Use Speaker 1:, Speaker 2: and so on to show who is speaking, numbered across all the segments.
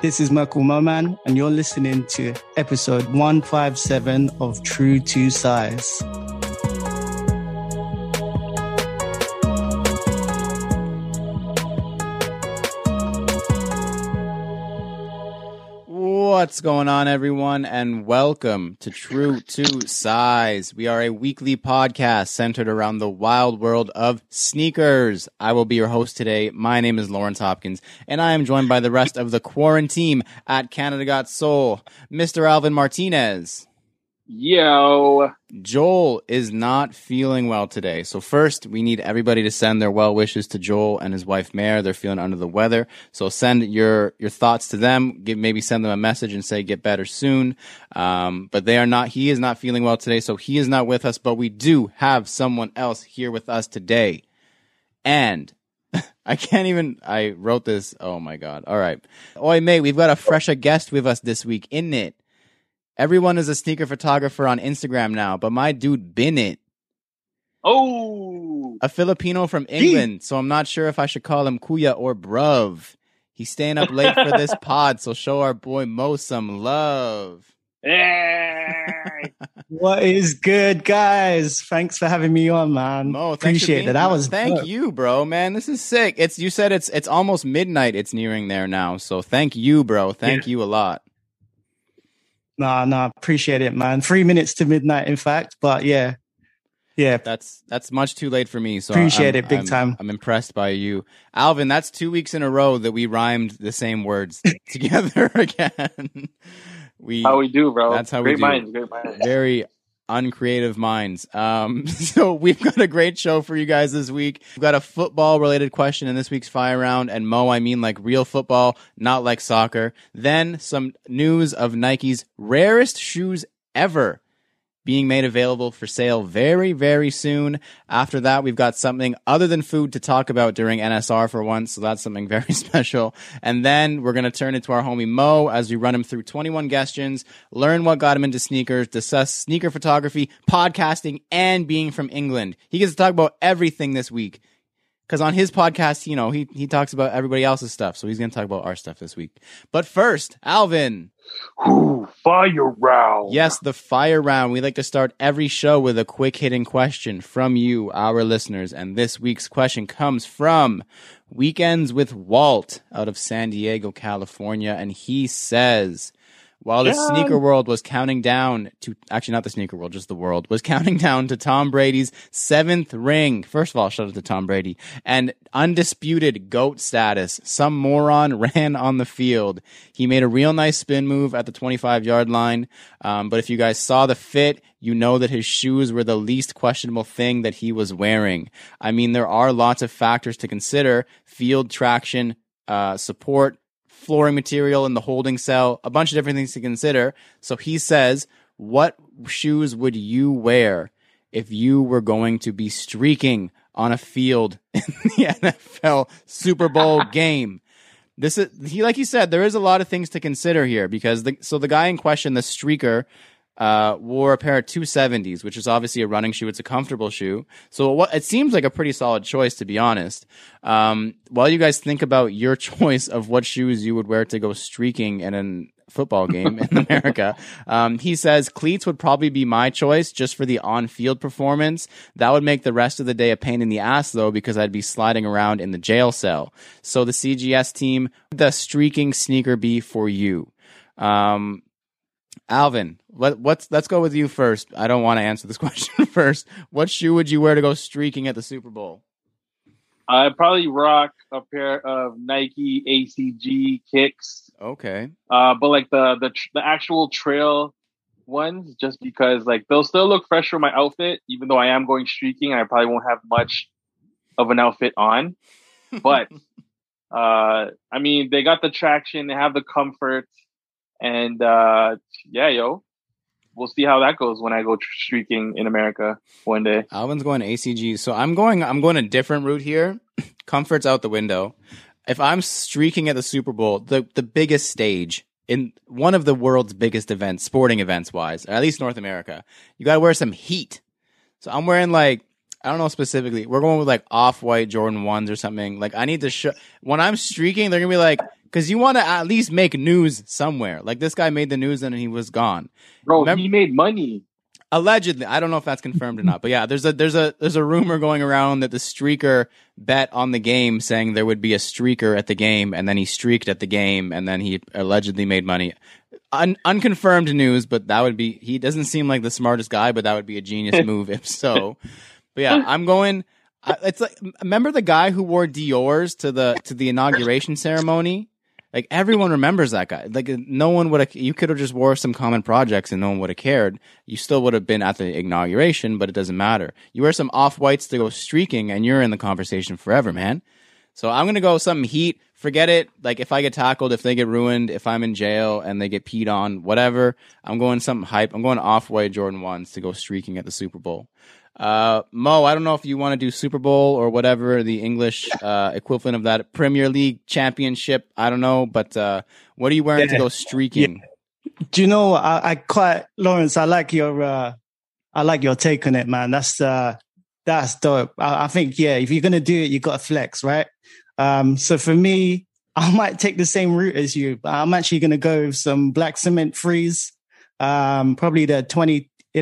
Speaker 1: This is Merkel Moman, and you're listening to episode 157 of True to Size.
Speaker 2: What's going on, everyone, and welcome to True to Size. We are a weekly podcast centered around the wild world of sneakers. I will be your host today. My name is Lawrence Hopkins, and I am joined by the rest of the quarantine at Canada Got Soul, Mr. Alvin Martinez.
Speaker 3: Yo.
Speaker 2: Joel is not feeling well today. So first, we need everybody to send their well wishes to Joel and his wife Mare. They're feeling under the weather. So send your your thoughts to them. Give, maybe send them a message and say get better soon. Um, but they are not. He is not feeling well today, so he is not with us. But we do have someone else here with us today, and. I can't even. I wrote this. Oh my god! All right, oi mate, we've got a fresher guest with us this week, isn't it? Everyone is a sneaker photographer on Instagram now, but my dude Bennett,
Speaker 3: Oh.
Speaker 2: a Filipino from England, so I'm not sure if I should call him Kuya or Bruv. He's staying up late for this pod, so show our boy Mo some love.
Speaker 3: Hey.
Speaker 1: What is good, guys? Thanks for having me on, man.
Speaker 2: Mo, thanks
Speaker 1: Appreciate
Speaker 2: being
Speaker 1: it. That
Speaker 2: here.
Speaker 1: was
Speaker 2: thank
Speaker 1: dope.
Speaker 2: you, bro. Man, this is sick. It's you said it's it's almost midnight. It's nearing there now, so thank you, bro. Thank you a lot.
Speaker 1: Nah, nah, appreciate it, man. Three minutes to midnight, in fact. But yeah, yeah,
Speaker 2: That's that's much too late for me. So
Speaker 1: Appreciate
Speaker 2: I'm-
Speaker 1: it big
Speaker 2: I'm-
Speaker 1: time.
Speaker 2: I'm impressed by you, Alvin. That's two weeks in a row that we rhymed the same words together again. we
Speaker 3: How we do, bro.
Speaker 2: That's how we do.
Speaker 3: minds, great minds.
Speaker 2: very uncreative minds. Um, so we've got a great show for you guys this week. We've got a football related question in this week's fire round, and Mo, I mean like real football, not like soccer. Then some news of Nike's rarest shoes ever being made available for sale very, very soon. After that, we've got something other than food to talk about during NSR for once, so that's something very special. And then we're going to turn it to our homie Mo as we run him through 21 questions, learn what got him into sneakers, discuss sneaker photography, podcasting, and being from England. He gets to talk about everything this week. Because on his podcast, you know, he, he talks about everybody else's stuff. So he's going to talk about our stuff this week. But first, Alvin.
Speaker 3: Ooh, fire round.
Speaker 2: Yes, the fire round. We like to start every show with a quick hitting question from you, our listeners. And this week's question comes from Weekends with Walt out of San Diego, California. And he says, while the
Speaker 3: Yeah.
Speaker 2: sneaker world was counting down to, actually not the sneaker world, just the world, was counting down to Tom Brady's seventh ring. First of all, shout out to Tom Brady and undisputed GOAT status. Some moron ran on the field. He made a real nice spin move at the 25 yard line. Um, but if you guys saw the fit, you know that his shoes were the least questionable thing that he was wearing. I mean, there are lots of factors to consider field traction, uh, support, flooring material in the holding cell, a bunch of different things to consider. So he says, What shoes would you wear if you were going to be streaking on a field in the NFL Super Bowl game? This is he like you said, there is a lot of things to consider here because the so the guy in question, the streaker, uh, wore a pair of 270s, which is obviously a running shoe. It's a comfortable shoe. So what, it seems like a pretty solid choice, to be honest. Um, while you guys think about your choice of what shoes you would wear to go streaking in a football game in America, um, he says cleats would probably be my choice just for the on-field performance. That would make the rest of the day a pain in the ass though, because I'd be sliding around in the jail cell. So the CGS team, the streaking sneaker be for you? Um, Alvin, let, what's let's go with you first. I don't want to answer this question first. What shoe would you wear to go streaking at the Super Bowl?
Speaker 3: I'd probably rock a pair of Nike ACG kicks,
Speaker 2: Okay.
Speaker 3: uh, but like the the the actual trail ones, just because like they'll still look fresh for my outfit, even though I am going streaking. I probably won't have much of an outfit on, but uh, I mean they got the traction, they have the comfort, and uh, yeah, yo, we'll see how that goes when I go streaking in America one day.
Speaker 2: Alvin's going ACG, so I'm going. I'm going a different route here. Comfort's out the window. If I'm streaking at the Super Bowl, the the biggest stage in one of the world's biggest events, sporting events wise, or at least North America, you got to wear some heat. So I'm wearing like I don't know specifically. We're going with like off white Jordan ones or something. Like I need to show when I'm streaking, they're gonna be like, because you want to at least make news somewhere. Like this guy made the news and he was gone.
Speaker 3: Bro,
Speaker 2: Remember-
Speaker 3: he made money.
Speaker 2: Allegedly, I don't know if that's confirmed or not, but yeah, there's a there's a there's a rumor going around that the streaker bet on the game, saying there would be a streaker at the game, and then he streaked at the game, and then he allegedly made money. Un- unconfirmed news, but that would be he doesn't seem like the smartest guy, but that would be a genius move if so. But yeah, I'm going. It's like remember the guy who wore Dior's to the to the inauguration ceremony. Like everyone remembers that guy. Like no one would have. You could have just wore some common projects and no one would have cared. You still would have been at the inauguration, but it doesn't matter. You wear some off whites to go streaking, and you're in the conversation forever, man. So I'm gonna go something heat. Forget it. Like if I get tackled, if they get ruined, if I'm in jail and they get peed on, whatever. I'm going something hype. I'm going off white Jordan ones to go streaking at the Super Bowl. Uh, Mo, I don't know if you want to do Super Bowl or whatever the English uh, equivalent of that Premier League Championship. I don't know, but uh, what are you wearing to go streaking?
Speaker 1: Do you know? I, I quite Lawrence. I like your. uh I like your take on it, man. That's uh that's dope. I, I think yeah. If you're gonna do it, you got to flex, right? Um. So for me, I might take the same route as you, but I'm actually gonna go with some black cement freeze. Um. Probably the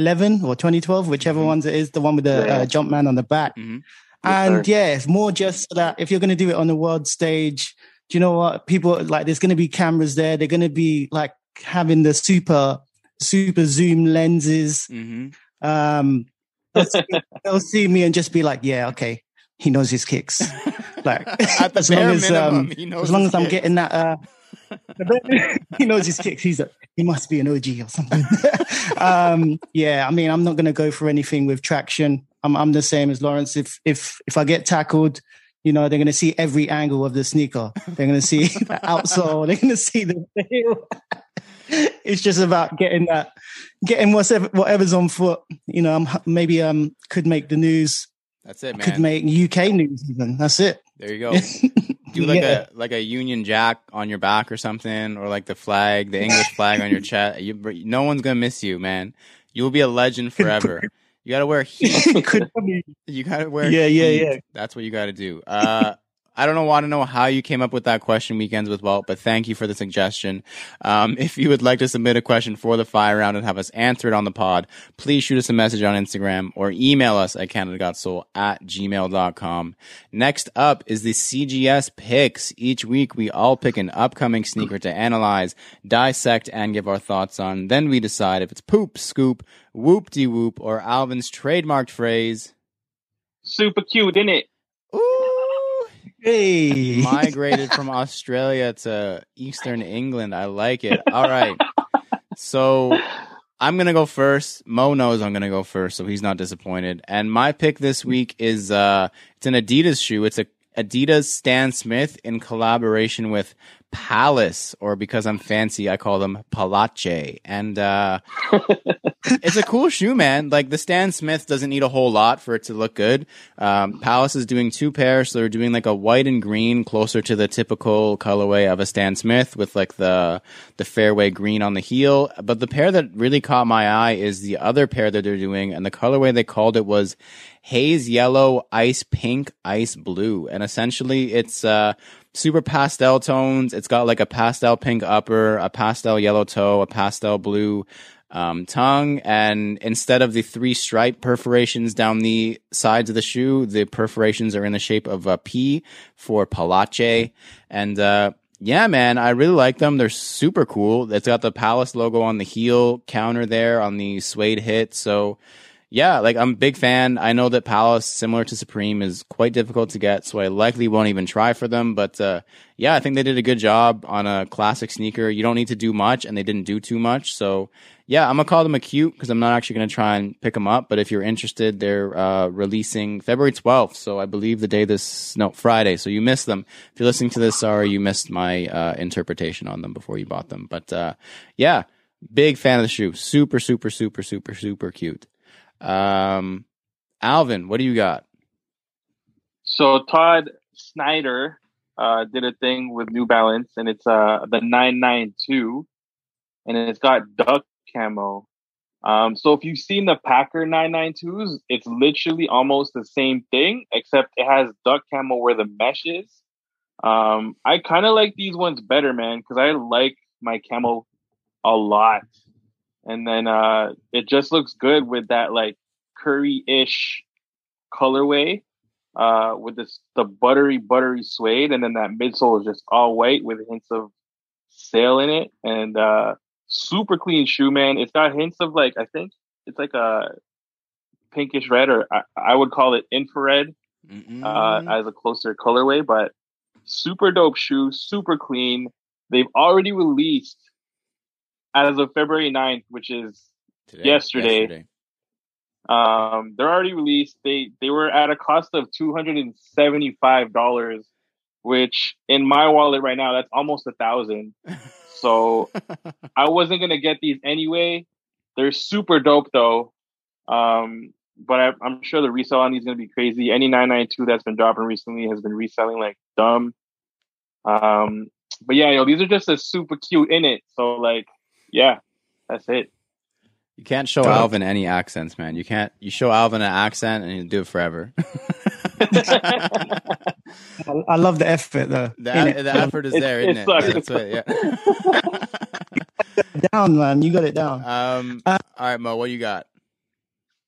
Speaker 1: 2011 or 2012, whichever
Speaker 2: Mhm.
Speaker 1: ones it is, the one with the
Speaker 3: Yeah.
Speaker 1: uh, jump man on the back.
Speaker 2: Mhm.
Speaker 1: And yeah, it's more just that if you're going to do it on the world stage, do you know what? People like there's going to be cameras there. They're going to be like having the super, super zoom lenses.
Speaker 2: hmm
Speaker 1: Um, they'll, see, they'll see me and just be like, yeah, okay, he knows his kicks. Like as long as
Speaker 2: minimum,
Speaker 1: um,
Speaker 2: he knows
Speaker 1: as long as I'm getting that, uh, he knows his kicks. He's a, he must be an OG or something. um, yeah, I mean, I'm not going to go for anything with traction. I'm, I'm the same as Lawrence. If if if I get tackled, you know, they're going to see every angle of the sneaker. They're going to see the outsole. They're going to see the heel. it's just about getting that, getting whatever whatever's on foot. You know, I'm maybe um could make the news.
Speaker 2: That's it, man.
Speaker 1: Could make UK news even. That's it.
Speaker 2: There you go. Do like
Speaker 1: Yeah.
Speaker 2: a like a Union Jack on your back or something, or like the flag, the English flag on your chest. You, no one's gonna miss you, man. You'll be a legend forever. You gotta wear heat. You gotta wear.
Speaker 1: Yeah, yeah, yeah.
Speaker 2: That's what you gotta do. Uh, I don't know, want to know how you came up with that question, weekends with Walt, but thank you for the suggestion. Um, if you would like to submit a question for the fire round and have us answer it on the pod, please shoot us a message on Instagram or email us at CanadaGotSoul at gmail.com. Next up is the CGS picks. Each week we all pick an upcoming sneaker to analyze, dissect, and give our thoughts on. Then we decide if it's poop, scoop, whoop de whoop, or Alvin's trademarked phrase.
Speaker 3: Super cute, isn't it?
Speaker 1: Hey.
Speaker 2: migrated from Australia to Eastern England. I like it. All right. So I'm gonna go first. Mo knows I'm gonna go first, so he's not disappointed. And my pick this week is uh it's an Adidas shoe. It's a Adidas Stan Smith in collaboration with Palace, or because I'm fancy, I call them Palace. And uh it's a cool shoe, man. Like the Stan Smith doesn't need a whole lot for it to look good. Um, Palace is doing two pairs, so they're doing like a white and green, closer to the typical colorway of a Stan Smith, with like the the fairway green on the heel. But the pair that really caught my eye is the other pair that they're doing, and the colorway they called it was haze yellow, ice pink, ice blue, and essentially it's uh super pastel tones. It's got like a pastel pink upper, a pastel yellow toe, a pastel blue um, tongue, and instead of the three stripe perforations down the sides of the shoe, the perforations are in the shape of a P for Palace. And uh, yeah, man, I really like them. They're super cool. It's got the Palace logo on the heel counter there on the suede hit. So yeah, like I'm a big fan. I know that Palace, similar to Supreme, is quite difficult to get, so I likely won't even try for them. But uh, yeah, I think they did a good job on a classic sneaker. You don't need to do much, and they didn't do too much. So yeah, I'm gonna call them a cute because I'm not actually gonna try and pick them up. But if you're interested, they're uh, releasing February 12th, so I believe the day this no Friday. So you missed them. If you're listening to this, sorry you missed my uh, interpretation on them before you bought them. But uh, yeah, big fan of the shoe. Super, super, super, super, super cute. Um, Alvin, what do you got?
Speaker 3: So Todd Snyder uh, did a thing with New Balance, and it's uh, the 992, and it's got duck camo. Um, so if you've seen the Packer 992s, it's literally almost the same thing, except it has duck camo where the mesh is. Um, I kind of like these ones better, man, because I like my camo a lot, and then uh, it just looks good with that like curry-ish colorway, uh, with this the buttery buttery suede, and then that midsole is just all white with hints of sail in it, and uh, super clean shoe, man. It's got hints of like I think it's like a pinkish red, or I, I would call it infrared uh, as a closer colorway, but super dope shoe, super clean. They've already released as of February 9th, which is
Speaker 2: Today,
Speaker 3: yesterday.
Speaker 2: yesterday.
Speaker 3: um, they're already released. They they were at a cost of two hundred and seventy five dollars, which in my wallet right now that's almost a thousand. So I wasn't gonna get these anyway. They're super dope though. Um, but I, I'm sure the resale on these is gonna be crazy. Any 992 that's been dropping recently has been reselling like dumb. Um, but yeah, yo, these are just a super cute in it. So like, yeah, that's it.
Speaker 2: You can't show
Speaker 1: Dope.
Speaker 2: Alvin any accents, man. You can't. You show Alvin an accent and he'll do it forever.
Speaker 1: I, I love the effort though.
Speaker 2: the,
Speaker 1: innit?
Speaker 2: the effort is
Speaker 3: It-
Speaker 2: there,
Speaker 3: it
Speaker 2: isn't it?
Speaker 3: sucks.
Speaker 2: That's what, yeah.
Speaker 1: down, man. You got it down.
Speaker 2: Um.
Speaker 1: Uh,
Speaker 2: all right, Mo. What you got?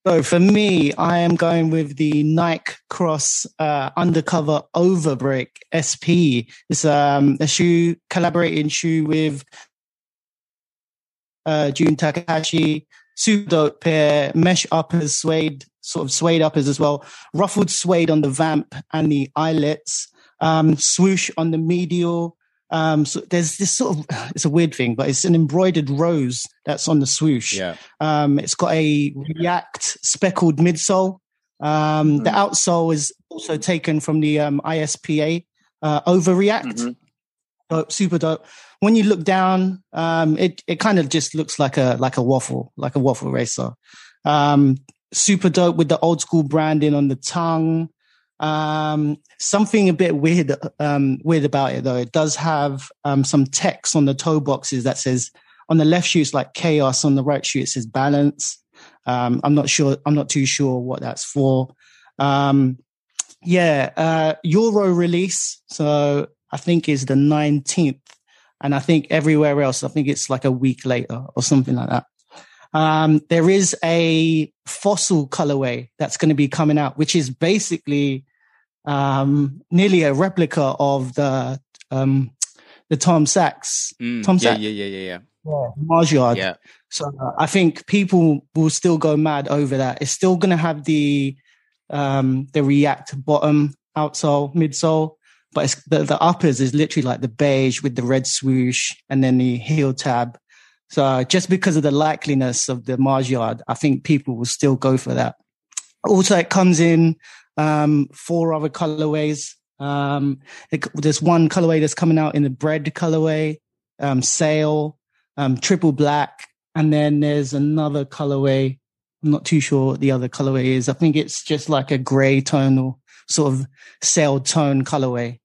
Speaker 1: So for me, I am going with the Nike Cross uh, Undercover Overbreak SP. It's um, a shoe collaborating shoe with uh, Jun Takahashi. Super dope pair, mesh uppers, suede, sort of suede uppers as well. Ruffled suede on the vamp and the eyelets. Um, swoosh on the medial. Um, so there's this sort of, it's a weird thing, but it's an embroidered rose that's on the swoosh.
Speaker 2: Yeah.
Speaker 1: Um, it's got a React speckled midsole. Um, The
Speaker 3: Mhm.
Speaker 1: outsole is also taken from the um, ISPA uh, over React.
Speaker 3: Mhm.
Speaker 1: Dope, super dope. When you look down, um, it it kind of just looks like a like a waffle, like a waffle racer. Um, super dope with the old school branding on the tongue. Um, something a bit weird, um, weird about it though. It does have um, some text on the toe boxes that says on the left shoe it's like chaos, on the right shoe it says balance. Um, I'm not sure. I'm not too sure what that's for. Um, yeah, uh, Euro release. So I think is the 19th, and I think everywhere else, I think it's like a week later or something like that. Um, there is a fossil colorway that's going to be coming out, which is basically um, nearly a replica of the um, the Tom Sachs
Speaker 2: Mm,
Speaker 1: Tom Sachs.
Speaker 2: yeah,
Speaker 1: Sack.
Speaker 2: yeah, yeah, yeah,
Speaker 1: Mars
Speaker 2: yeah.
Speaker 1: Yard.
Speaker 2: Yeah.
Speaker 1: So uh, I think people will still go mad over that. It's still going to have the um, the React bottom outsole, midsole, but the, the uppers is literally like the beige with the red swoosh and then the heel tab. So just because of the likeliness of the Mars Yard, I think people will still go for that. Also, it comes in um, four other colorways. Um, it, there's one colorway that's coming out in the bread colorway, um, sail, um, triple black, and then there's another colorway. I'm not too sure what the other colorway is. I think it's just like a gray tonal sort of sail tone colorway.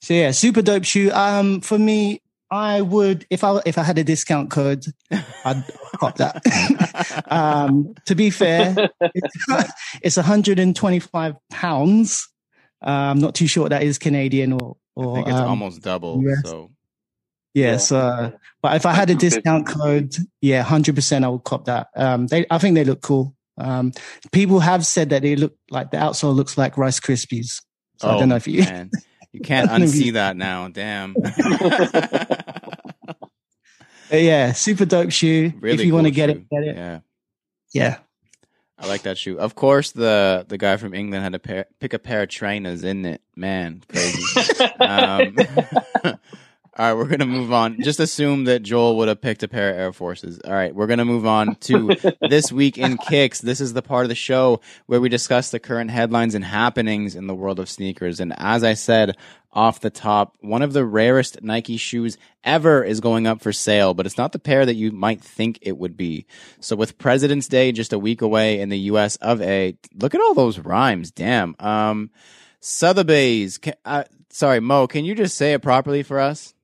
Speaker 1: So yeah, super dope shoe. Um, for me, I would if I if I had a discount code, I'd cop that. um, to be fair, it's, it's 125 pounds. Uh, I'm not too sure what that is Canadian or
Speaker 2: I
Speaker 1: or
Speaker 2: think it's
Speaker 1: um,
Speaker 2: almost double.
Speaker 1: yes.
Speaker 2: So
Speaker 1: Yes, uh, but if I had a discount code, yeah, hundred percent, I would cop that. Um, they, I think they look cool. Um, people have said that they look like the outsole looks like Rice Krispies. So I don't know if you.
Speaker 2: Oh, man. You can't
Speaker 1: I don't know if you-
Speaker 2: unsee that now. Damn.
Speaker 1: But yeah, super dope shoe.
Speaker 2: really
Speaker 1: if you want to get it, get it.
Speaker 2: Yeah.
Speaker 1: Yeah.
Speaker 2: I like that shoe. Of course, the the guy from England had to pair, pick a pair of trainers, isn't it? Man, crazy. um, all right, we're gonna move on. Just assume that Joel would have picked a pair of Air Forces. All right, we're gonna move on to this week in kicks. This is the part of the show where we discuss the current headlines and happenings in the world of sneakers. And as I said off the top, one of the rarest Nike shoes ever is going up for sale, but it's not the pair that you might think it would be. So with President's Day just a week away in the US of A, look at all those rhymes. Damn. Um, Sotheby's. Can, uh, sorry, Mo, can you just say it properly for us?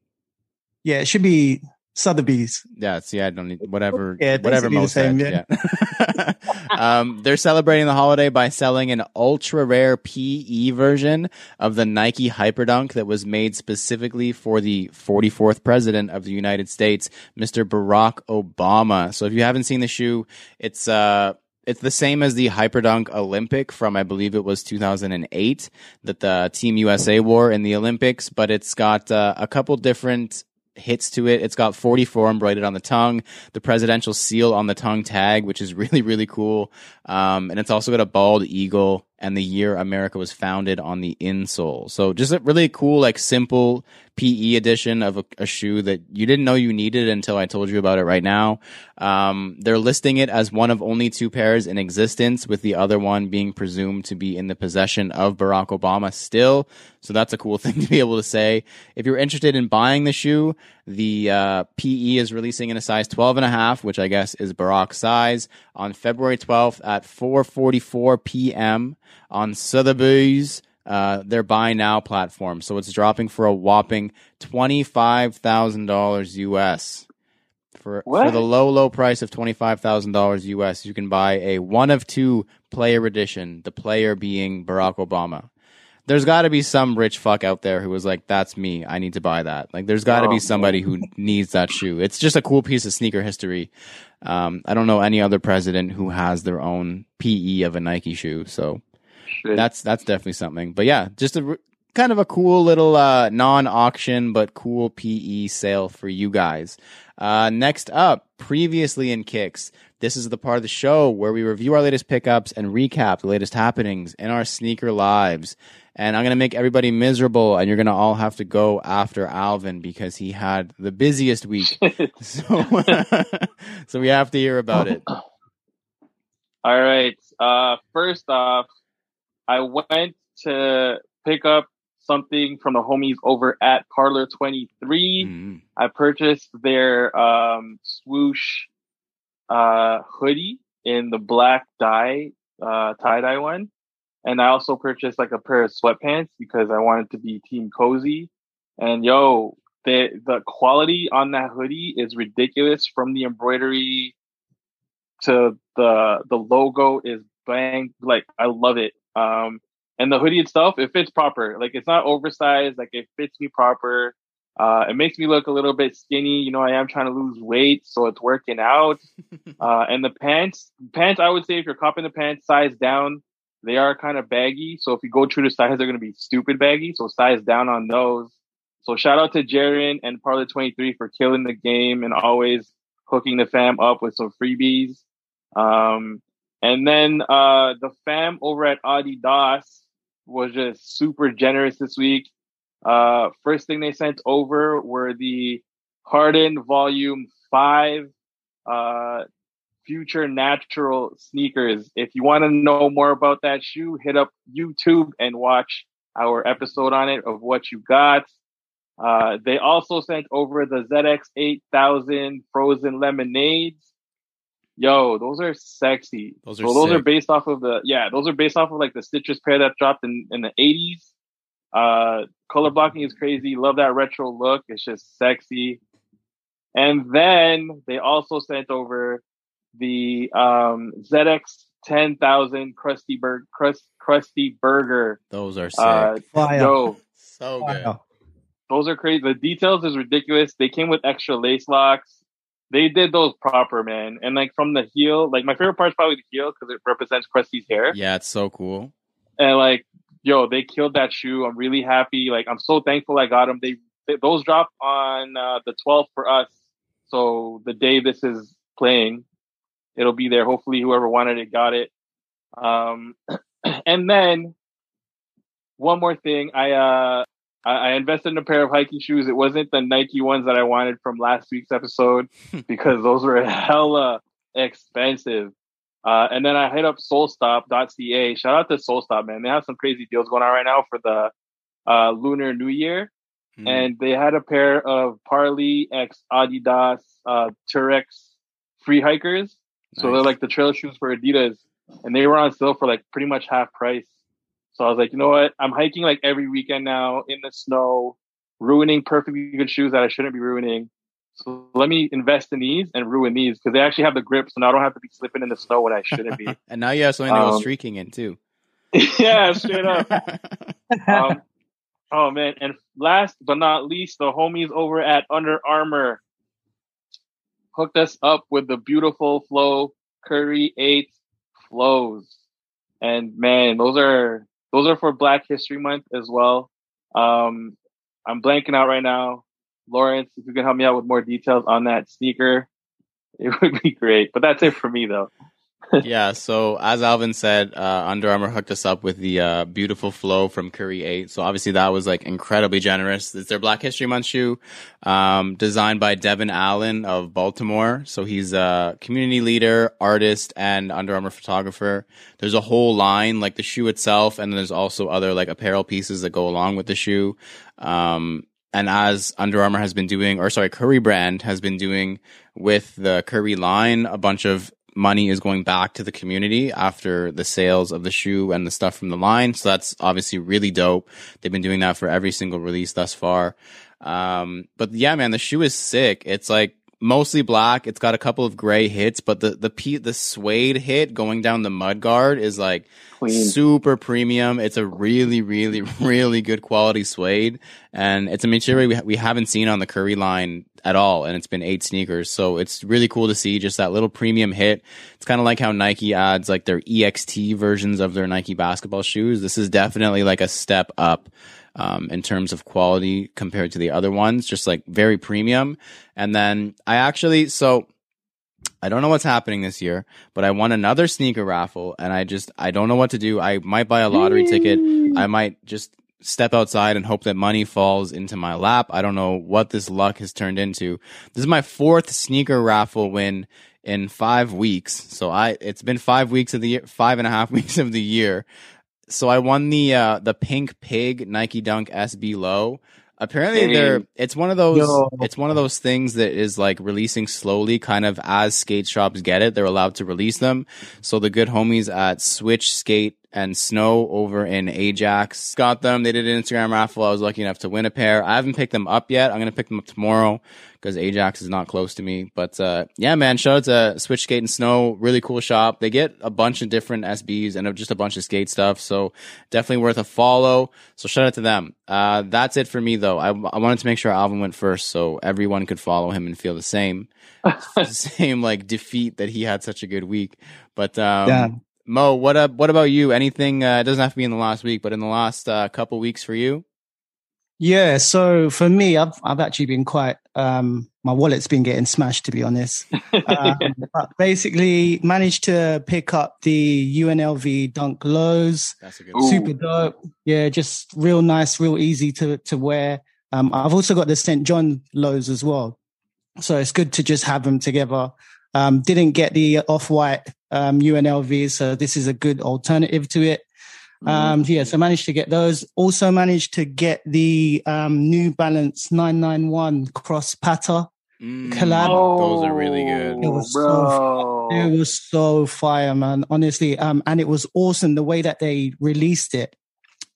Speaker 1: Yeah, it should be Sotheby's.
Speaker 2: Yeah, see, I don't need whatever,
Speaker 1: Yeah,
Speaker 2: whatever most
Speaker 1: same,
Speaker 2: said. Yeah. um, they're celebrating the holiday by selling an ultra rare PE version of the Nike Hyperdunk that was made specifically for the 44th president of the United States, Mr. Barack Obama. So if you haven't seen the shoe, it's uh it's the same as the Hyperdunk Olympic from I believe it was 2008 that the Team USA wore in the Olympics, but it's got uh, a couple different hits to it. It's got 44 embroidered on the tongue, the presidential seal on the tongue tag, which is really, really cool. Um, and it's also got a bald eagle and the year America was founded on the insole. So just a really cool, like simple PE edition of a, a shoe that you didn't know you needed until I told you about it right now. Um, they're listing it as one of only two pairs in existence, with the other one being presumed to be in the possession of Barack Obama still. So that's a cool thing to be able to say. If you're interested in buying the shoe, the uh, PE is releasing in a size 12 and a half, which I guess is Barack's size, on February 12th at 4:44 p.m. on Sotheby's. Uh, their buy now platform. So it's dropping for a whopping twenty five thousand dollars US. For for the low low price of twenty five thousand dollars US, you can buy a one of two player edition. The player being Barack Obama. There's got to be some rich fuck out there who was like, "That's me. I need to buy that." Like, there's got to
Speaker 3: Oh,
Speaker 2: be somebody who needs that shoe. It's just a cool piece of sneaker history. Um, I don't know any other president who has their own PE of a Nike shoe. So
Speaker 3: Shit.
Speaker 2: that's that's definitely something. But yeah, just a kind of a cool little uh, non-auction but cool PE sale for you guys. Uh, next up, previously in kicks. This is the part of the show where we review our latest pickups and recap the latest happenings in our sneaker lives. And I'm gonna make everybody miserable, and you're gonna all have to go after Alvin because he had the busiest week. so, so we have to hear about it.
Speaker 3: All right. Uh, first off, I went to pick up something from the homies over at Parlor 23.
Speaker 2: Mm.
Speaker 3: I purchased their um, swoosh uh, hoodie in the black dye, uh, tie dye one. And I also purchased like a pair of sweatpants because I wanted to be team cozy. And yo, the, the quality on that hoodie is ridiculous from the embroidery to the, the logo is bang. Like I love it. Um, and the hoodie itself, it fits proper. Like it's not oversized. Like it fits me proper. Uh, it makes me look a little bit skinny. You know, I am trying to lose weight, so it's working out. uh, and the pants, pants, I would say if you're copping the pants size down, they are kind of baggy. So if you go true to size, they're going to be stupid baggy. So size down on those. So shout out to Jaren and Parlor 23 for killing the game and always hooking the fam up with some freebies. Um, and then, uh, the fam over at Adidas was just super generous this week. Uh, first thing they sent over were the Harden Volume 5, uh, Future Natural sneakers. If you want to know more about that shoe, hit up YouTube and watch our episode on it of what you got. Uh, they also sent over the ZX 8000 frozen lemonades. Yo, those are sexy.
Speaker 2: Those are
Speaker 3: so those are based off of the yeah, those are based off of like the citrus pair that dropped in in the 80s. Uh, color blocking is crazy. Love that retro look. It's just sexy. And then they also sent over the um, ZX 10,000 Krusty Burger, crust, Krusty Burger.
Speaker 2: Those are sick.
Speaker 3: Uh, yo,
Speaker 2: so good.
Speaker 3: Those are crazy. The details is ridiculous. They came with extra lace locks. They did those proper, man. And like from the heel, like my favorite part is probably the heel because it represents Krusty's hair.
Speaker 2: Yeah, it's so cool.
Speaker 3: And like, yo, they killed that shoe. I'm really happy. Like, I'm so thankful I got them. They, they those drop on uh, the 12th for us. So the day this is playing, it'll be there. Hopefully, whoever wanted it got it. Um, and then one more thing, I uh, I, I invested in a pair of hiking shoes. It wasn't the Nike ones that I wanted from last week's episode because those were hella expensive. Uh, and then I hit up soulstop.ca. Shout out to Soulstop, man. They have some crazy deals going on right now for the uh, Lunar New Year.
Speaker 2: Mm.
Speaker 3: And they had a pair of Parley X Adidas uh, Terrex free hikers. So they're like the trail shoes for Adidas. And they were on sale for like pretty much half price. So I was like, you know what? I'm hiking like every weekend now in the snow, ruining perfectly good shoes that I shouldn't be ruining. So let me invest in these and ruin these because they actually have the grip, so now I don't have to be slipping in the snow when I shouldn't be.
Speaker 2: and now you have something to go
Speaker 3: Um,
Speaker 2: streaking in too.
Speaker 3: yeah, straight up. Um, oh man, and last but not least, the homies over at Under Armour hooked us up with the beautiful flow Curry Eight flows, and man, those are those are for Black History Month as well. Um, I'm blanking out right now. Lawrence, if you can help me out with more details on that sneaker, it would be great. But that's it for me, though.
Speaker 2: Yeah, so as Alvin said, uh, Under Armour hooked us up with the uh, beautiful flow from Curry 8. So obviously that was like incredibly generous. It's their Black History Month shoe, um, designed by Devin Allen of Baltimore. So he's a community leader, artist, and Under Armour photographer. There's a whole line, like the shoe itself, and then there's also other like apparel pieces that go along with the shoe. Um, and as Under Armour has been doing, or sorry, Curry brand has been doing with the Curry line, a bunch of money is going back to the community after the sales of the shoe and the stuff from the line. So that's obviously really dope. They've been doing that for every single release thus far. Um, but yeah, man, the shoe is sick. It's like mostly black. It's got a couple of gray hits, but the, the, the suede hit going down the mud guard is like
Speaker 3: Clean.
Speaker 2: super premium. It's a really, really, really good quality suede, and it's a material we, we haven't seen on the Curry line at all. And it's been eight sneakers, so it's really cool to see just that little premium hit. It's kind of like how Nike adds like their EXT versions of their Nike basketball shoes. This is definitely like a step up. Um, in terms of quality compared to the other ones, just like very premium. And then I actually, so I don't know what's happening this year, but I won another sneaker raffle and I just, I don't know what to do. I might buy a lottery ticket. I might just step outside and hope that money falls into my lap. I don't know what this luck has turned into. This is my fourth sneaker raffle win in five weeks. So I, it's been five weeks of the year, five and a half weeks of the year. So I won the, uh, the pink pig Nike Dunk SB low. Apparently
Speaker 3: Dang.
Speaker 2: they're, it's one of those,
Speaker 1: Yo.
Speaker 2: it's one of those things that is like releasing slowly, kind of as skate shops get it, they're allowed to release them. So the good homies at Switch Skate and Snow over in Ajax got them. They did an Instagram raffle. I was lucky enough to win a pair. I haven't picked them up yet. I'm going to pick them up tomorrow because Ajax is not close to me. But, uh, yeah, man, shout out to Switch Skate and Snow. Really cool shop. They get a bunch of different SBs and just a bunch of skate stuff. So definitely worth a follow. So shout out to them. Uh, that's it for me though. I, I wanted to make sure Alvin went first so everyone could follow him and feel the same, the same like defeat that he had such a good week. But, um,
Speaker 1: Yeah.
Speaker 2: Mo, what up? What about you? Anything? Uh, it doesn't have to be in the last week, but in the last uh, couple weeks for you.
Speaker 1: Yeah, so for me, I've I've actually been quite um my wallet's been getting smashed to be honest. Um, but basically managed to pick up the UNLV Dunk Lows.
Speaker 2: That's a good.
Speaker 3: Ooh.
Speaker 1: Super dope. Yeah, just real nice, real easy to to wear. Um I've also got the St. John Lows as well. So it's good to just have them together. Um didn't get the off-white um UNLV, so this is a good alternative to it. Um, yeah, so managed to get those. Also managed to get the um, New Balance 991 cross Patta.
Speaker 2: Mm,
Speaker 1: collab.
Speaker 2: Those are really good.
Speaker 1: It was so
Speaker 3: bro.
Speaker 1: It was so fire, man. Honestly, um, and it was awesome the way that they released it.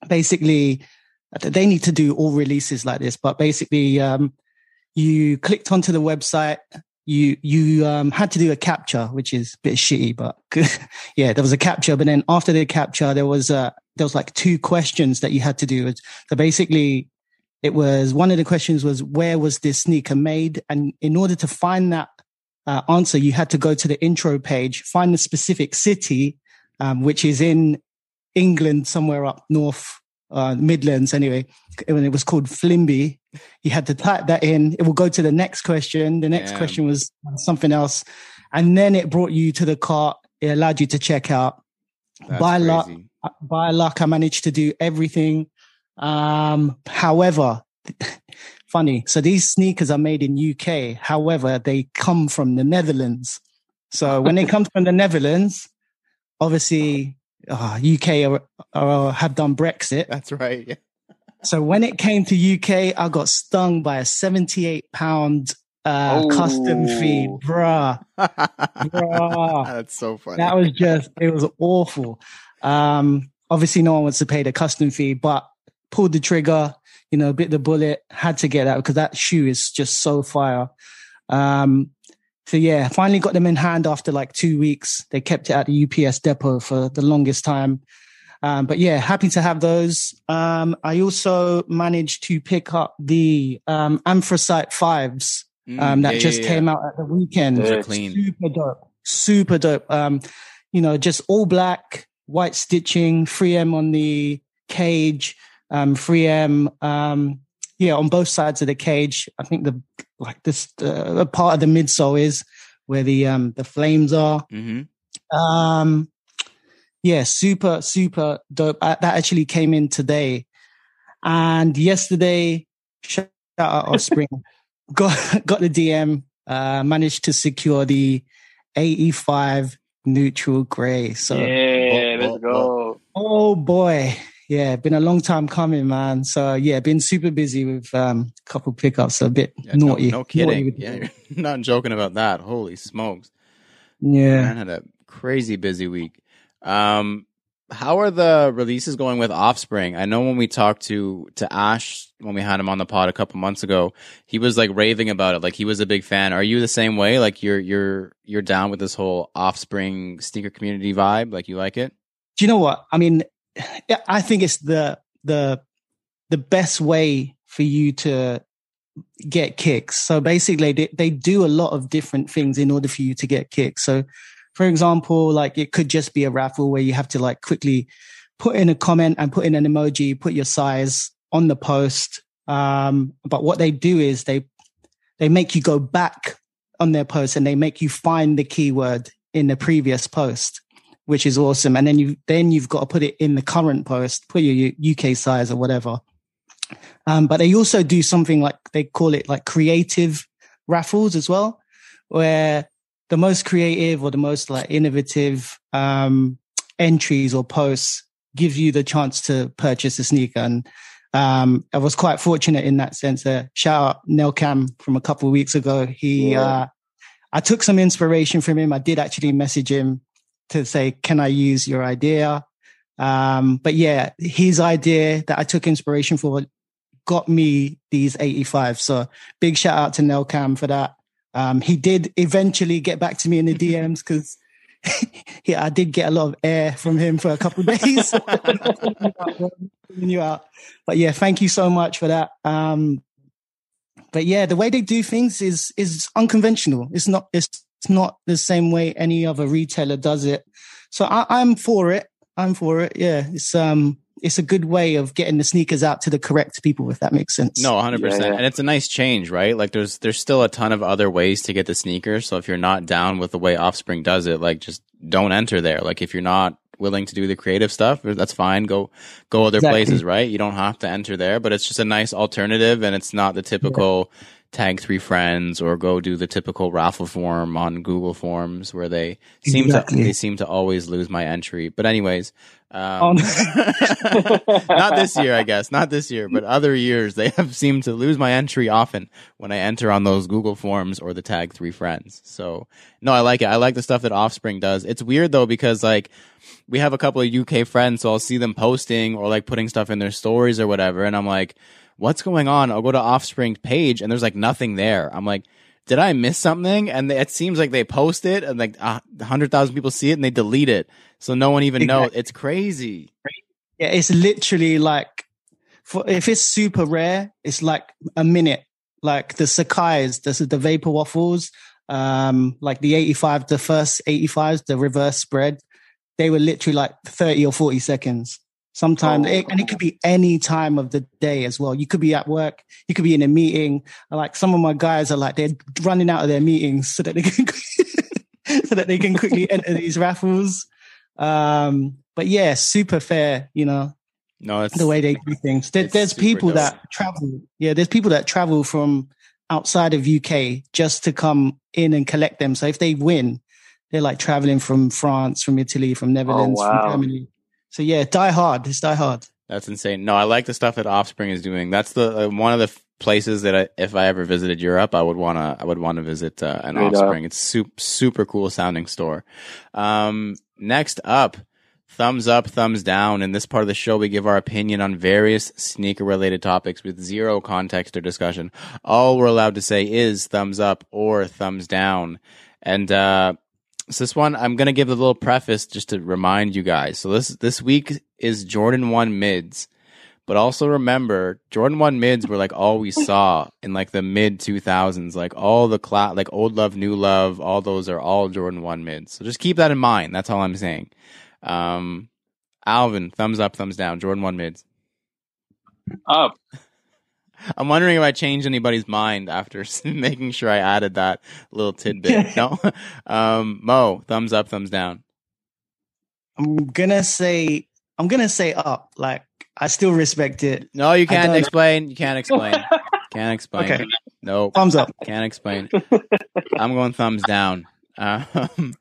Speaker 1: Basically, they need to do all releases like this, but basically, um, you clicked onto the website. You you um, had to do a captcha, which is a bit shitty, but yeah, there was a captcha. But then after the captcha, there was uh, there was like two questions that you had to do. So basically, it was one of the questions was where was this sneaker made, and in order to find that uh, answer, you had to go to the intro page, find the specific city, um, which is in England, somewhere up north, uh, Midlands. Anyway, when it was called Flimby, you had to type that in. It will go to the next question. The next question was something else, and then it brought you to the cart. It allowed you to check out.
Speaker 2: That's
Speaker 1: by luck, by luck, I managed to do everything. Um, however, funny. So these sneakers are made in UK. However, they come from the Netherlands. So when they come from the Netherlands, obviously uh, UK are, are, have done Brexit.
Speaker 2: That's right. Yeah.
Speaker 1: So when it came to UK, I got stung by a 78 pound uh, custom fee,
Speaker 3: Oh.
Speaker 1: bruh. Bruh.
Speaker 2: That's so funny.
Speaker 1: That was just, it was awful. Um, obviously, no one wants to pay the custom fee, but pulled the trigger, you know, bit the bullet, had to get out because that shoe is just so fire. Um, so yeah, finally got them in hand after like two weeks. They kept it at the UPS depot for the longest time. Um, but yeah, happy to have those. Um, I also managed to pick up the um, Anthracite fives um,
Speaker 2: Mm,
Speaker 1: that
Speaker 2: yeah,
Speaker 1: just
Speaker 2: yeah,
Speaker 1: came
Speaker 2: yeah.
Speaker 1: out at the weekend.
Speaker 3: Those
Speaker 2: are clean.
Speaker 1: Super dope. Super dope. Um, you know, just all black, white stitching, 3M on the cage, um, 3M, um, yeah, on both sides of the cage. I think the like this uh, part of the midsole is where the um the flames are.
Speaker 2: Mhm.
Speaker 1: Um, yeah, super, super dope. Uh, that actually came in today. And yesterday, shout out Offspring, got, got the DM, uh, managed to secure the AE5 neutral gray. So,
Speaker 3: yeah,
Speaker 2: oh,
Speaker 3: let's go.
Speaker 1: oh boy. Yeah, been a long time coming, man. So yeah, been super busy with um a couple pickups, so a bit
Speaker 2: Yeah,
Speaker 1: naughty.
Speaker 2: no
Speaker 1: naughty
Speaker 2: kidding.
Speaker 1: the-
Speaker 2: Yeah, you're not joking about that. Holy smokes.
Speaker 1: yeah.
Speaker 2: Man had a crazy busy week. Um, how are the releases going with Offspring? I know when we talked to to Ash when we had him on the pod a couple months ago, he was like raving about it. Like he was a big fan. Are you the same way? Like you're you're you're down with this whole Offspring sneaker community vibe? Like you like it?
Speaker 1: do you know what i mean i think it's the the the best way for you to get kicks. So basically they, they do a lot of different things in order for you to get kicks. So for example like it could just be a raffle where you have to like quickly put in a comment and put in an emoji put your size on the post. Um but what they do is they they make you go back on their post and they make you find the keyword in the previous post which is awesome. And then you then you've got to put it in the current post, put your UK size or whatever. Um, but they also do something like they call it like creative raffles as well, where the most creative or the most like innovative um, entries or posts gives you the chance to purchase a sneaker. And um, I was quite fortunate in that sense. Uh, shout out Nel Cam from a couple of weeks ago. He,
Speaker 3: Yeah.
Speaker 1: uh, I took some inspiration from him. I did actually message him to say, "Can I use your idea?" Um, but yeah, his idea that I took inspiration for got me these 85. So big shout out to Nel Cam for that. Um, he did eventually get back to me in the DMs because yeah, I did get a lot of air from him for a couple of days. You out. But yeah, thank you so much for that. Um, but yeah, the way they do things is is unconventional. It's not it's, it's not the same way any other retailer does it. So I, I'm for it. I'm for it. Yeah, it's um it's a good way of getting the sneakers out to the correct people, if that makes sense.
Speaker 2: No, hundred
Speaker 3: Yeah,
Speaker 2: percent, and it's a nice change, right? Like there's there's still a ton of other ways to get the sneakers. So if you're not down with the way Offspring does it, like just don't enter there. Like if you're not willing to do the creative stuff, that's fine. Go go other
Speaker 1: Exactly.
Speaker 2: places, right? You don't have to enter there, but it's just a nice alternative, and it's not the typical tag three friends or go do the typical raffle form on Google Forms where they seem
Speaker 1: Exactly.
Speaker 2: to they seem to always lose my entry. But anyways.
Speaker 1: Oh,
Speaker 2: Um, not this year, I guess. Not this year, but other years they have seemed to lose my entry often when I enter on those Google Forms or the tag three friends. So no, I like it. I like the stuff that Offspring does. It's weird though because like we have a couple of UK friends, so I'll see them posting or like putting stuff in their stories or whatever, and I'm like, what's going on? I'll go to Offspring page and there's like nothing there. I'm like. Did I miss something? And it seems like they post it and like a hundred thousand people see it and they delete it, so no one even knows. It's crazy.
Speaker 1: Yeah, it's literally like for if it's super rare, it's like a minute. Like the Sacai's, the the vapor waffles, um, like the 85, the first 85s, the reverse spread, they were literally like 30 or 40 seconds. Sometimes,
Speaker 3: Oh.
Speaker 1: it, and it could be any time of the day as well. You could be at work, you could be in a meeting. Like some of my guys are like they're running out of their meetings so that they can so that they can quickly enter these raffles. Um, but yeah, super fair, you know,
Speaker 2: No, it's
Speaker 1: the way they do things. There, there's people
Speaker 2: dope.
Speaker 1: that travel. Yeah, there's people that travel from outside of UK just to come in and collect them. So if they win, they're like traveling from France, from Italy, from Netherlands,
Speaker 3: wow.
Speaker 1: from Germany. So yeah, die hard. It's die hard.
Speaker 2: That's insane. No, I like the stuff that Offspring is doing. That's the uh, one of the f- places that I, if I ever visited Europe, I would wanna I would want to visit uh, an
Speaker 3: Straight up.
Speaker 2: Offspring. It's super super cool sounding store. Um, next up, thumbs up, thumbs down. In this part of the show, we give our opinion on various sneaker related topics with zero context or discussion. All we're allowed to say is thumbs up or thumbs down. And, uh, so this one, I'm gonna give a little preface just to remind you guys. So this this week is Jordan One mids, but also remember Jordan One mids were like all we saw in like the mid 2000s. Like all the cla- like old love, new love, all those are all Jordan One mids. So just keep that in mind. That's all I'm saying. Um, Alvin, thumbs up, thumbs down. Jordan One mids.
Speaker 3: Up.
Speaker 2: I'm wondering if I changed anybody's mind after making sure I added that little tidbit. no, um, Mo, thumbs up, thumbs down.
Speaker 1: I'm gonna say I'm gonna say up. Like I still respect it.
Speaker 2: No, you can't explain. You can't explain. Can't explain.
Speaker 1: Okay.
Speaker 2: Nope.
Speaker 1: Thumbs up.
Speaker 2: Can't explain. I'm going thumbs down. Um,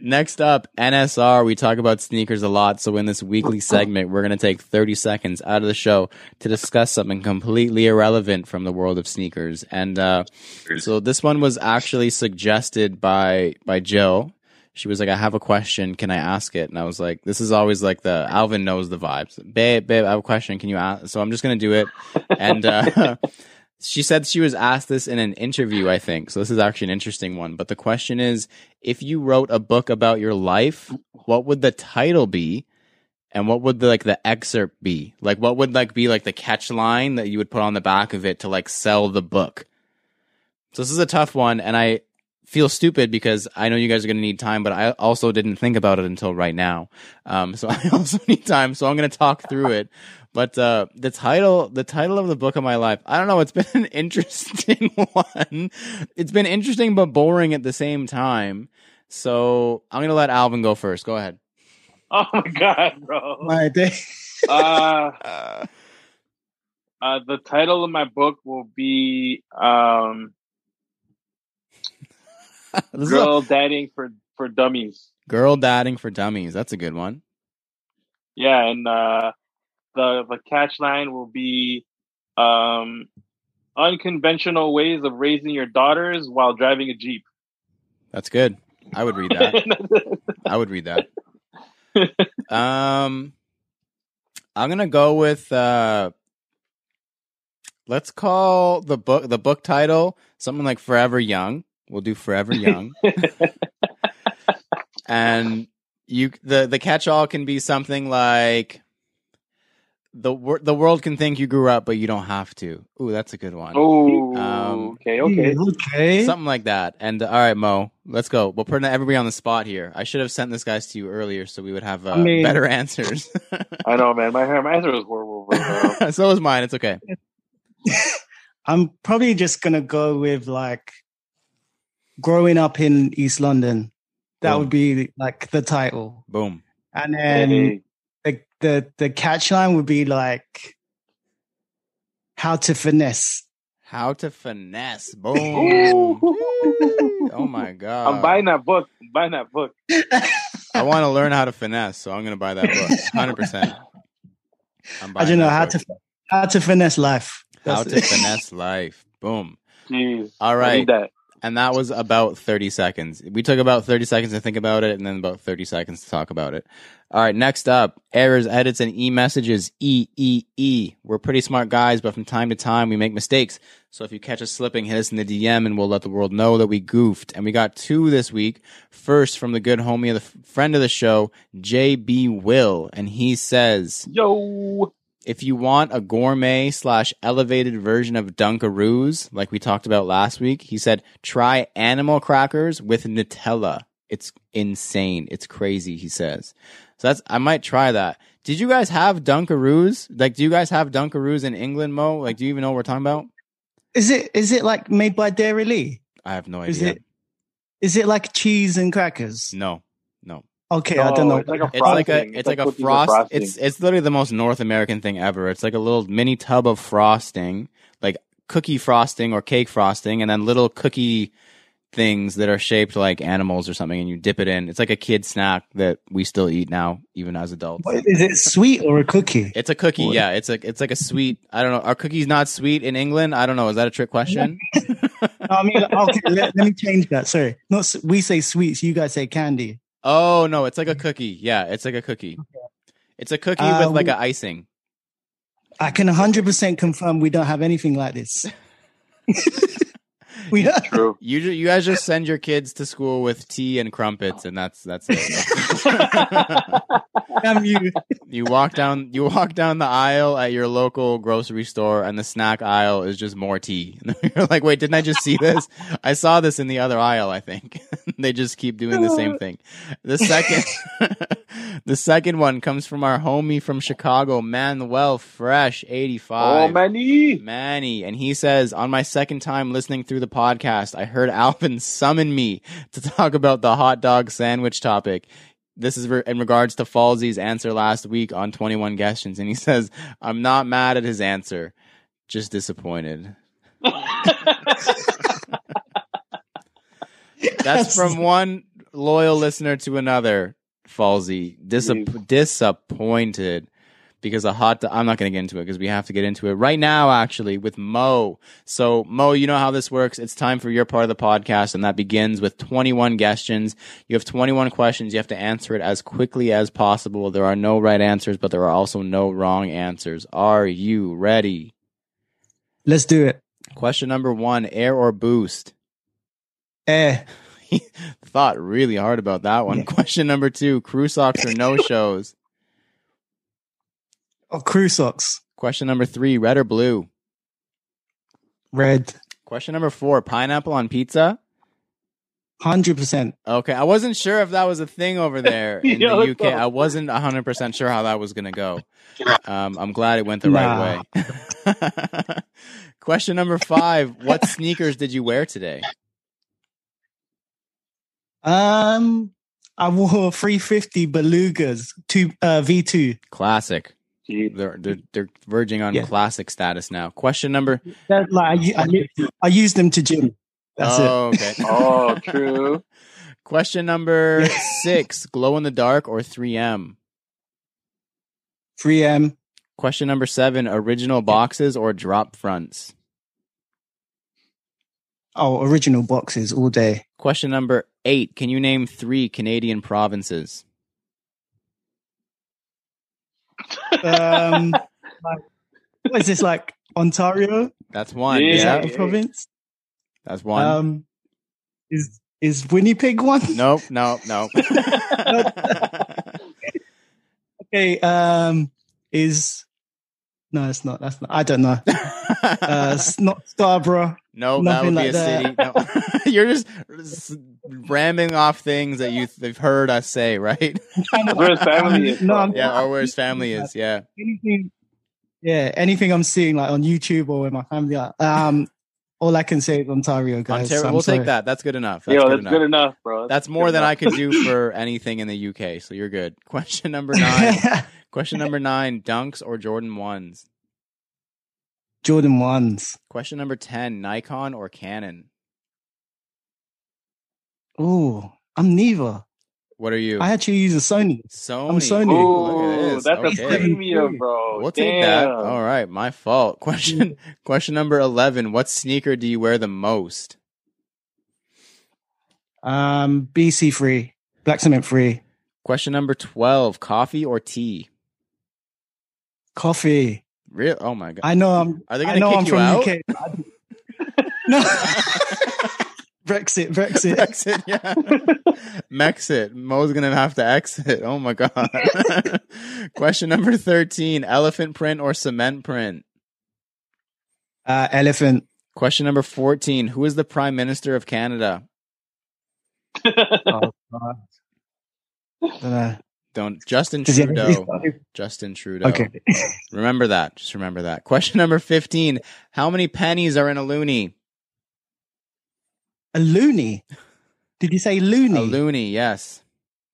Speaker 2: next up, NSR. We talk about sneakers a lot. So in this weekly segment, we're going to take 30 seconds out of the show to discuss something completely irrelevant from the world of sneakers. And, uh, so this one was actually suggested by, by Jill. She was like, I have a question. Can I ask it? And I was like, this is always like the Alvin knows the vibes. Babe, babe, I have a question. Can you ask? So I'm just going to do it. And, uh, she said she was asked this in an interview, I think. So this is actually an interesting one. But the question is, if you wrote a book about your life, what would the title be? And what would the, like the excerpt be? Like what would like be like the catch line that you would put on the back of it to like sell the book? So this is a tough one and I feel stupid because I know you guys are going to need time, but I also didn't think about it until right now. Um, so I also need time. So I'm going to talk through it. But uh, the title, the title of the book of my life, I don't know. It's been an interesting one. It's been interesting but boring at the same time. So I'm gonna let Alvin go first. Go ahead.
Speaker 3: Oh my god, bro.
Speaker 1: My day.
Speaker 3: Uh,
Speaker 2: Uh,
Speaker 3: the title of my book will be um,
Speaker 2: this is a-
Speaker 3: "Girl Dating for for Dummies."
Speaker 2: Girl Dating for dummies. That's a good one.
Speaker 3: Yeah, and uh, the the catch line will be um, unconventional ways of raising your daughters while driving a jeep.
Speaker 2: That's good. I would read that. I would read that. Um, I'm gonna go with uh, let's call the book the book title something like Forever Young. We'll do Forever Young, and you the the catch all can be something like the wor- the world can think you grew up, but you don't have to. Ooh, that's a good one.
Speaker 3: oh,
Speaker 2: Um,
Speaker 3: okay, okay.
Speaker 1: Okay.
Speaker 2: Something like that. And uh, all right, Mo, let's go. We'll put everybody on the spot here. I should have sent this guys to you earlier so we would have uh,
Speaker 1: I mean-
Speaker 2: better answers.
Speaker 3: I know, man. My hair my answer was horrible.
Speaker 2: So was mine. It's okay.
Speaker 1: I'm probably just gonna go with like growing up in East London. That
Speaker 2: Boom.
Speaker 1: would be like the title,
Speaker 2: Boom.
Speaker 1: and then
Speaker 3: Hey,
Speaker 1: the the the catch line would be like how to finesse.
Speaker 2: How to finesse. Boom. oh my god.
Speaker 3: I'm buying that book. I'm buying that book.
Speaker 2: I want to learn how to finesse, so I'm going to buy that book. 100%. I'm
Speaker 1: I don't know how
Speaker 2: book.
Speaker 1: to how to finesse life.
Speaker 2: how to
Speaker 1: it.
Speaker 2: finesse life. Boom.
Speaker 3: Jeez.
Speaker 2: All
Speaker 3: I need that.
Speaker 2: And that was about 30 seconds. We took about 30 seconds to think about it and then about 30 seconds to talk about it. All right, next up, errors, edits, and e-messages. E, E, E. We're pretty smart guys, but from time to time we make mistakes. So if you catch us slipping, hit us in the DM and we'll let the world know that we goofed. And we got two this week. First from the good homie, the f- friend of the show, JB Will. And he says,
Speaker 3: Yo.
Speaker 2: if you want a gourmet slash elevated version of Dunkaroos, like we talked about last week, he said try animal crackers with Nutella. It's insane. It's crazy. He says. So that's I might try that. Did you guys have Dunkaroos? Like, do you guys have Dunkaroos in England, Mo? Like, do you even know what we're talking about?
Speaker 1: Is it is it like made by Dairylea?
Speaker 2: I have no
Speaker 1: Is
Speaker 2: idea.
Speaker 1: it is it like cheese and crackers?
Speaker 2: No, no.
Speaker 1: Okay, I don't know.
Speaker 3: It's like a
Speaker 2: It's like
Speaker 3: frosting.
Speaker 2: a it's like a frost.
Speaker 3: frosting.
Speaker 2: It's it's literally the most North American thing ever. It's like a little mini tub of frosting, like cookie frosting or cake frosting, and then little cookie things that are shaped like animals or something, and you dip it in. It's like a kid snack that we still eat now, even as adults.
Speaker 1: What- Is it sweet or a cookie?
Speaker 2: It's a cookie,
Speaker 1: What?
Speaker 2: yeah. It's like it's like a sweet. I don't know. Are cookies not sweet in England? I don't know. Is that a trick question?
Speaker 1: I mean, okay, let, let me change that. Sorry, not we say sweets. You guys say candy.
Speaker 2: Oh no, it's like a cookie. Yeah, it's like a cookie. It's a cookie
Speaker 1: Uh,
Speaker 2: with like
Speaker 1: we-
Speaker 2: a icing.
Speaker 1: I can 100% confirm we don't have anything like this. we don't.
Speaker 3: True.
Speaker 2: You you guys just send your kids to school with tea and crumpets, and that's that's it.
Speaker 1: Damn you.
Speaker 2: you walk down you walk down the aisle at your local grocery store, and the snack aisle is just more tea. You're like, wait, didn't I just see this? I saw this in the other aisle. I think they just keep doing the same uh. thing. The second the second one comes from our homie from Chicago, Manuel Fresh eighty
Speaker 3: Oh,
Speaker 2: five.
Speaker 3: Manny.
Speaker 2: Manny, and he says, on my second time listening through the podcast, I heard Alvin summon me to talk about the hot dog sandwich topic. This is re- in regards to Falsey's answer last week on 21 Questions. And he says, I'm not mad at his answer, just disappointed. That's from one loyal listener to another, Falsey. Disap- mm. disappointed because a hot I'm not going to get into it because we have to get into it right now, actually, with Mo. So, Mo, you know how this works. It's time for your part of the podcast, and that begins with 21 questions. You have 21 questions. You have to answer it as quickly as possible. There are no right answers, but there are also no wrong answers. Are you ready?
Speaker 1: Let's do it.
Speaker 2: Question number one air or boost?
Speaker 1: Air.
Speaker 2: Thought really hard about that one.
Speaker 1: Yeah.
Speaker 2: Question number two crew socks or no shows?
Speaker 1: Oh, crew socks.
Speaker 2: Question number three red or blue?
Speaker 1: Red.
Speaker 2: Question number four pineapple on pizza?
Speaker 1: 100%.
Speaker 2: Okay, I wasn't sure if that was a thing over there in
Speaker 3: Yeah,
Speaker 2: the UK.
Speaker 3: go.
Speaker 2: I wasn't 100% sure how that was going to go. Um, I'm glad it went the
Speaker 1: Nah.
Speaker 2: right way. Question number five What sneakers did you wear today?
Speaker 1: Um, I wore 350 Belugas, two, uh, V2.
Speaker 2: Classic.
Speaker 3: Gee.
Speaker 2: They're, they're, they're verging on
Speaker 1: Yeah.
Speaker 2: classic status now. Question number.
Speaker 1: That, like, I, u- I, u- I use them to gym. That's it.
Speaker 2: oh, okay.
Speaker 3: Oh, true.
Speaker 2: Question number six glow in the dark or 3M?
Speaker 1: 3M.
Speaker 2: Question number seven original boxes or drop fronts?
Speaker 1: Oh, original boxes all day.
Speaker 2: Question number eight Can you name three Canadian provinces?
Speaker 1: Um, like, what is this like Ontario?
Speaker 2: That's one.
Speaker 3: Yeah.
Speaker 1: Is
Speaker 2: Yeah,
Speaker 1: that the province?
Speaker 2: that's one.
Speaker 1: Um, is is Winnipeg one?
Speaker 2: nope, no, no.
Speaker 1: Okay. Um, is no, it's not. That's not. I don't know. Uh, not Scarborough.
Speaker 2: nope, that would be
Speaker 1: like
Speaker 2: a city. No. You're just s- ramming off things that you've heard us say, right?
Speaker 3: Where his family is
Speaker 1: No. I'm,
Speaker 2: yeah, or where his family is. Yeah.
Speaker 1: anything. Yeah, anything I'm seeing like on YouTube or with my family. like, Um, all I can say is Ontario, guys.
Speaker 2: Ontario,
Speaker 1: I'm
Speaker 2: we'll
Speaker 1: sorry.
Speaker 2: take that. That's good enough. That's
Speaker 3: Yo,
Speaker 2: good
Speaker 3: that's
Speaker 2: enough.
Speaker 3: good enough, bro.
Speaker 2: That's more
Speaker 3: good
Speaker 2: than I
Speaker 3: enough.
Speaker 2: could do for anything in the UK, so you're good. Question number nine. Question number nine: Dunks or Jordan ones?
Speaker 1: Jordan ones.
Speaker 2: Question number ten: Nikon or Canon?
Speaker 1: Oh, I'm neither.
Speaker 2: What are you?
Speaker 1: I actually use a Sony.
Speaker 2: Sony.
Speaker 1: I'm Sony.
Speaker 2: Look at
Speaker 3: Ooh,
Speaker 2: this.
Speaker 3: that's
Speaker 2: okay.
Speaker 3: a premium, bro.
Speaker 2: We'll take that. All right, my fault. Question question number eleven: What sneaker do you wear the most?
Speaker 1: Um, BC free, black cement free,
Speaker 2: Question number twelve: Coffee or tea?
Speaker 1: coffee.
Speaker 2: Real? Oh my god!
Speaker 1: I know I'm.
Speaker 2: Are they
Speaker 1: I
Speaker 2: going
Speaker 1: know
Speaker 2: to
Speaker 1: I'm
Speaker 2: kick you
Speaker 1: from
Speaker 2: out?
Speaker 1: UK. no. Brexit, Brexit.
Speaker 2: Brexit, yeah. Mexit. Mo's gonna have to exit. Oh my god. Question number thirteen: Elephant print or cement print?
Speaker 1: Uh, elephant.
Speaker 2: Question number fourteen: Who is the Prime Minister of Canada?
Speaker 1: Oh, God. Dunno.
Speaker 2: Justin
Speaker 1: Does
Speaker 2: Trudeau. Justin Trudeau.
Speaker 1: Okay.
Speaker 2: Remember that. Just remember that. Question number fifteen: How many pennies are in a loonie?
Speaker 1: A loony. Did you say loony?
Speaker 2: A loony. Yes.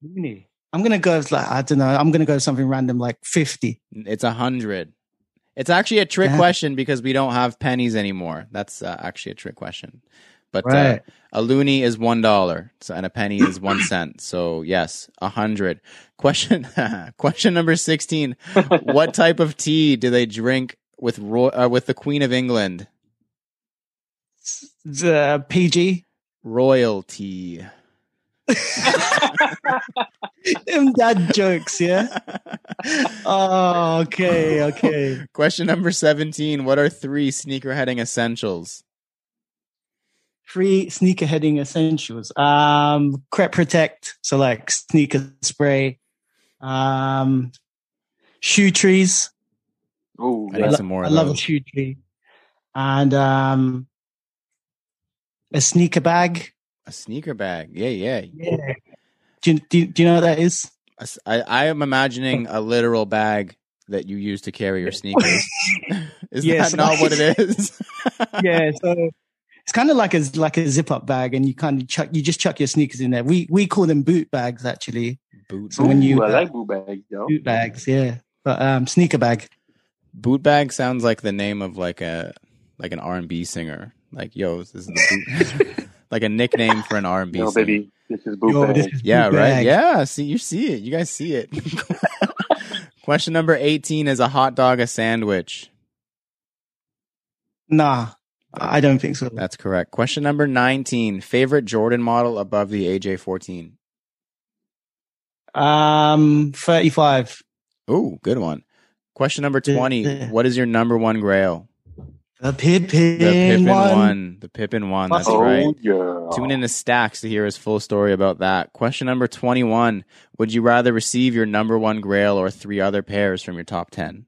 Speaker 1: loony. I'm gonna go with like I don't know. I'm gonna go something random like fifty.
Speaker 2: It's a hundred. It's actually a trick
Speaker 1: Yeah.
Speaker 2: question because we don't have pennies anymore. That's uh, actually a trick question. But uh, a loony is one dollar, so and a penny is one cent. So yes, a hundred. Question question number sixteen: What type of tea do they drink with ro- uh, with the Queen of England?
Speaker 1: The PG.
Speaker 2: Royalty.
Speaker 1: Them dad jokes, yeah. Oh, okay, okay.
Speaker 2: Question number 17. What are three sneaker heading essentials?
Speaker 1: Three sneaker heading essentials. Um, crep protect, so like sneaker spray. Um, shoe trees.
Speaker 3: Oh,
Speaker 2: I
Speaker 3: yeah.
Speaker 2: need some more
Speaker 1: I love a shoe tree. And um, a sneaker bag.
Speaker 2: A sneaker bag. Yeah, yeah.
Speaker 1: Yeah. Do you, do, do you know what that is?
Speaker 2: I, I am imagining a literal bag that you use to carry your sneakers. is
Speaker 1: Yes.
Speaker 2: that not what it is?
Speaker 1: yeah, so it's kind of like a like a zip up bag, and you kind of chuck you just chuck your sneakers in there. We we call them boot bags actually.
Speaker 2: Boot,
Speaker 1: So when you-
Speaker 3: Ooh, I like boot bags, yo.
Speaker 1: Boot bags, yeah. But um, sneaker bag.
Speaker 2: boot bag sounds like the name of like a like an R and B singer. Like, yo, this is the boot. like a nickname for an R and B
Speaker 3: Yo,
Speaker 2: singer.
Speaker 3: baby, this is boot
Speaker 1: Yo,
Speaker 3: bag.
Speaker 1: this is
Speaker 2: Yeah,
Speaker 1: boot
Speaker 2: right.
Speaker 1: bag.
Speaker 2: Yeah, see, you see it. You guys see it. Question number 18 is a hot dog a sandwich?
Speaker 1: Nah, I don't think so.
Speaker 2: That's correct. Question number 19, favorite Jordan model above the AJ14?
Speaker 1: Um, thirty-five.
Speaker 2: Ooh, good one. Question number 20, what is your number one grail?
Speaker 1: The Pippin,
Speaker 2: The Pippin
Speaker 1: one.
Speaker 2: one. The Pippin one. That's
Speaker 3: oh,
Speaker 2: right.
Speaker 3: yeah.
Speaker 2: Tune in to Stacks to hear his full story about that. Question number 21. Would you rather receive your number one grail or three other pairs from your top 10?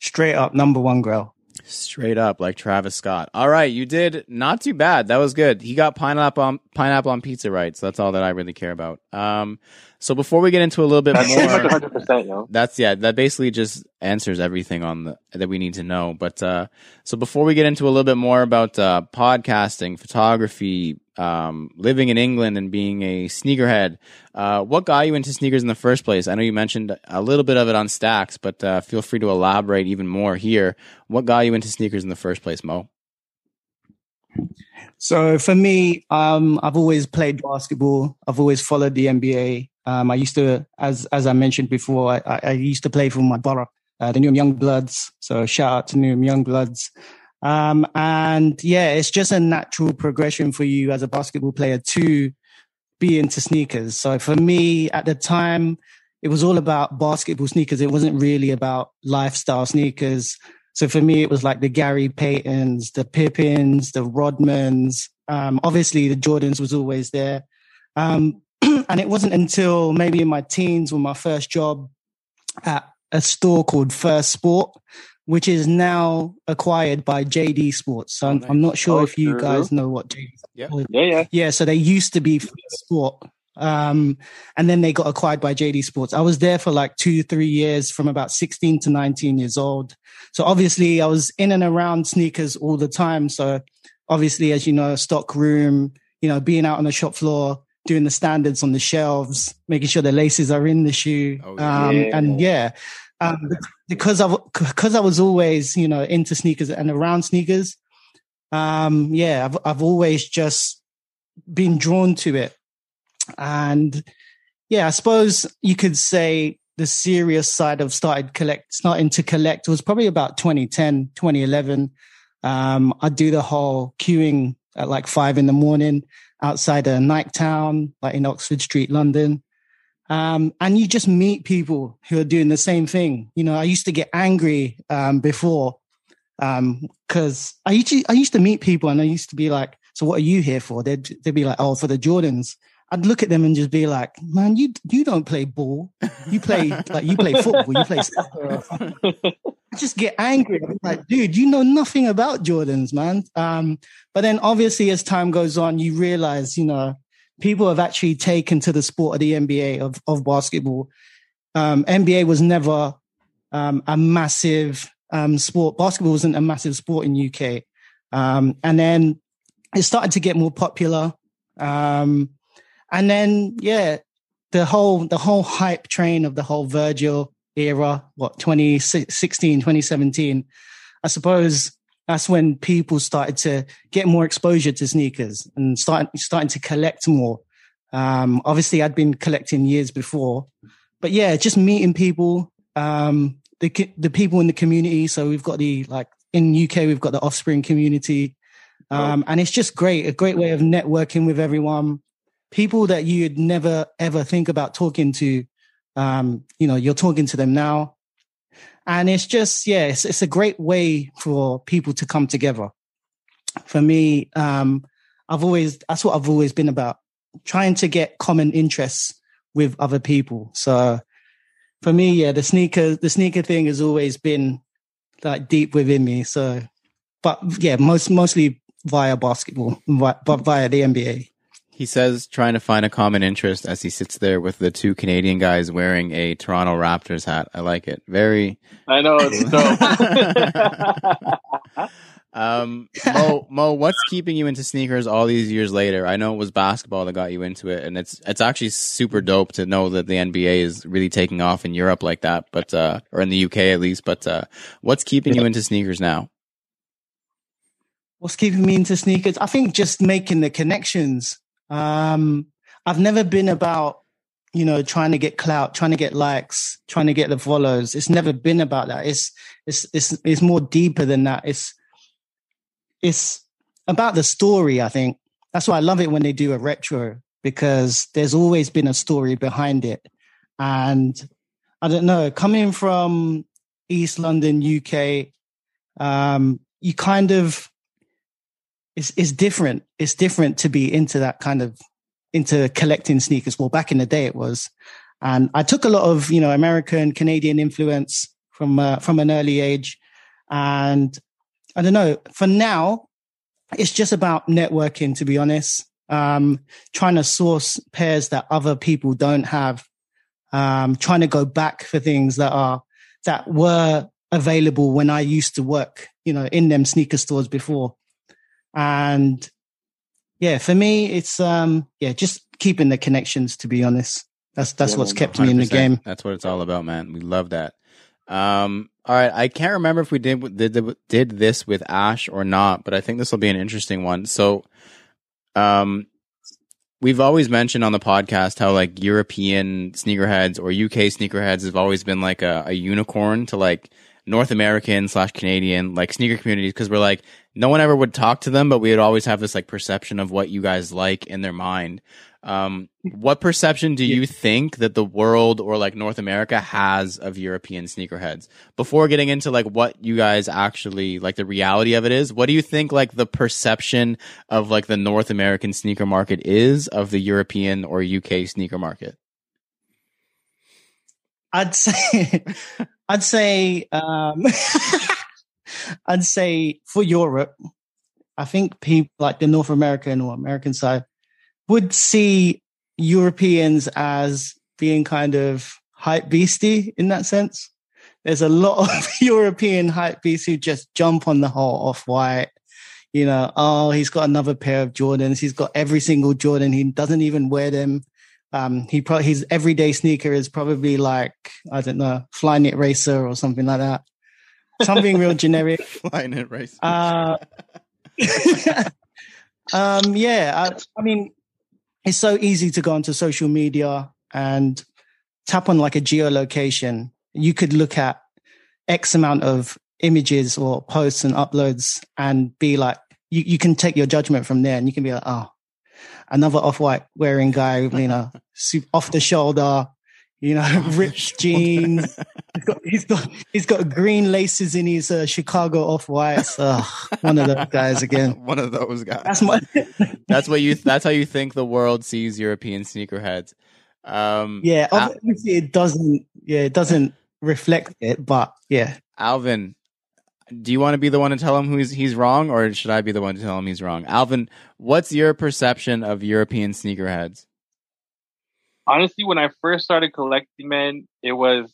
Speaker 1: Straight up number one grill.
Speaker 2: Straight up, like Travis Scott. All right, you did not too bad. That was good. He got pineapple on pineapple on pizza right. So that's all that I really care about. Um, so before we get into a little bit more,
Speaker 3: 100%, yo.
Speaker 2: that's yeah, that basically just answers everything on the that we need to know. But uh, so before we get into a little bit more about uh, podcasting, photography, um, living in England, and being a sneakerhead, uh, what got you into sneakers in the first place? I know you mentioned a little bit of it on Stacks, but uh, feel free to elaborate even more here. What got you into sneakers in the first place, Mo?
Speaker 1: So for me, um, I've always played basketball. I've always followed the NBA. Um, I used to, as as I mentioned before, I, I- used to play for my borough, uh, the Newham Young Bloods. So shout out to Newham Young Bloods. Um, and yeah, it's just a natural progression for you as a basketball player to be into sneakers. So for me at the time, it was all about basketball sneakers. It wasn't really about lifestyle sneakers. So for me, it was like the Gary Paytons, the Pippins, the Rodmans. Um, obviously, the Jordans was always there. Um, and it wasn't until maybe in my teens when my first job at a store called First Sport, which is now acquired by JD Sports. So
Speaker 2: Oh,
Speaker 1: I'm,
Speaker 2: nice.
Speaker 1: I'm not sure
Speaker 3: Oh,
Speaker 1: if you
Speaker 3: sure.
Speaker 1: guys know what JD
Speaker 2: Yep.
Speaker 1: Sports
Speaker 3: Yeah, yeah.
Speaker 1: yeah, so they used to be Sport. Um, and then they got acquired by JD Sports. I was there for like two, three years from about 16 to 19 years old. So obviously I was in and around sneakers all the time. So obviously, as you know, stock room, you know, being out on the shop floor, doing the standards on the shelves, making sure the laces are in the shoe.
Speaker 2: Oh, yeah.
Speaker 1: um, and yeah, um, because I, because I was always, you know, into sneakers and around sneakers. Um, yeah, I've, I've always just been drawn to it. And yeah, I suppose you could say the serious side of started collect, starting to collect was probably about 2010, 2011. Um, I'd do the whole queuing at like five in the morning outside a Niketown, like in Oxford Street, London. Um, and you just meet people who are doing the same thing. You know, I used to get angry, um, before, um, cause I used to, I used to meet people and I used to be like, so what are you here for? They'd, they'd be like, oh, for the Jordans. I'd look at them and just be like, man, you, you don't play ball. You play, like, you play football, you play soccer. I just get angry. I'm like, dude, you know nothing about Jordans, man. Um, but then obviously as time goes on, you realize, you know, people have actually taken to the sport of the NBA of, of basketball. Um, NBA was never um, a massive um, sport. Basketball wasn't a massive sport in UK. Um, and then it started to get more popular. Um, and then, yeah, the whole, the whole hype train of the whole Virgil era, what, 2016, 2017, I suppose that's when people started to get more exposure to sneakers and start, starting to collect more. Um, obviously I'd been collecting years before, but yeah, just meeting people, um, the, the people in the community. So we've got the, like in UK, we've got the offspring community. Um, and it's just great, a great way of networking with everyone. people that you'd never ever think about talking to. Um, you know, you're talking to them now. And it's just, yeah, it's, it's a great way for people to come together. For me, um, I've always, that's what I've always been about trying to get common interests with other people. So for me, yeah, the sneaker, the sneaker thing has always been like deep within me. So, but yeah, most, mostly via basketball, but via the NBA.
Speaker 2: He says trying to find a common interest as he sits there with the two Canadian guys wearing a Toronto Raptors hat. I like it. Very.
Speaker 3: I know it's
Speaker 2: dope. um, Mo, Mo, what's keeping you into sneakers all these years later? I know it was basketball that got you into it, and it's it's actually super dope to know that the NBA is really taking off in Europe like that, but uh, or in the UK at least. But uh, what's keeping you into sneakers now?
Speaker 1: What's keeping me into sneakers? I think just making the connections um, I've never been about, you know, trying to get clout, trying to get likes, trying to get the follows. It's never been about that. It's, it's, it's, it's more deeper than that. It's, it's about the story. I think that's why I love it when they do a retro because there's always been a story behind it. And I don't know, coming from East London, UK, um, you kind of it's it's different. It's different to be into that kind of into collecting sneakers. Well, back in the day it was, and I took a lot of you know American Canadian influence from uh, from an early age, and I don't know. For now, it's just about networking. To be honest, um, trying to source pairs that other people don't have, um, trying to go back for things that are that were available when I used to work, you know, in them sneaker stores before. And yeah, for me, it's um yeah, just keeping the connections. To be honest, that's that's yeah, what's kept me in the game.
Speaker 2: That's what it's all about, man. We love that. Um, all right, I can't remember if we did did did this with Ash or not, but I think this will be an interesting one. So, um, we've always mentioned on the podcast how like European sneakerheads or UK sneakerheads have always been like a, a unicorn to like North American slash Canadian like sneaker communities because we're like no one ever would talk to them, but we would always have this like perception of what you guys like in their mind. Um, what perception do you think that the world or like North America has of European sneakerheads? Before getting into like what you guys actually like the reality of it is, what do you think like the perception of like the North American sneaker market is of the European or UK sneaker market?
Speaker 1: I'd say I'd say um, I'd say for Europe, I think people like the North American or American side would see Europeans as being kind of hype beastie in that sense. There's a lot of European hype beasts who just jump on the whole off white. You know, oh, he's got another pair of Jordans. He's got every single Jordan. He doesn't even wear them. Um, he pro- his everyday sneaker is probably like I don't know, Flyknit Racer or something like that. Something real generic.
Speaker 2: Flyknit Racer.
Speaker 1: Uh, um, yeah, I, I mean, it's so easy to go onto social media and tap on like a geolocation. You could look at X amount of images or posts and uploads and be like, you, you can take your judgment from there and you can be like, oh, another off-white wearing guy, you know, off the shoulder, you know, ripped jeans. he's got he's got he's got green laces in his uh, Chicago off-whites. one of those guys again.
Speaker 2: one of those guys.
Speaker 1: That's my.
Speaker 2: that's what you. That's how you think the world sees European sneakerheads. Um,
Speaker 1: yeah, obviously Al- it doesn't. Yeah, it doesn't reflect it, but yeah.
Speaker 2: Alvin, do you want to be the one to tell him who's he's wrong, or should I be the one to tell him he's wrong? Alvin, what's your perception of European sneakerheads?
Speaker 3: Honestly, when I first started collecting, men, it was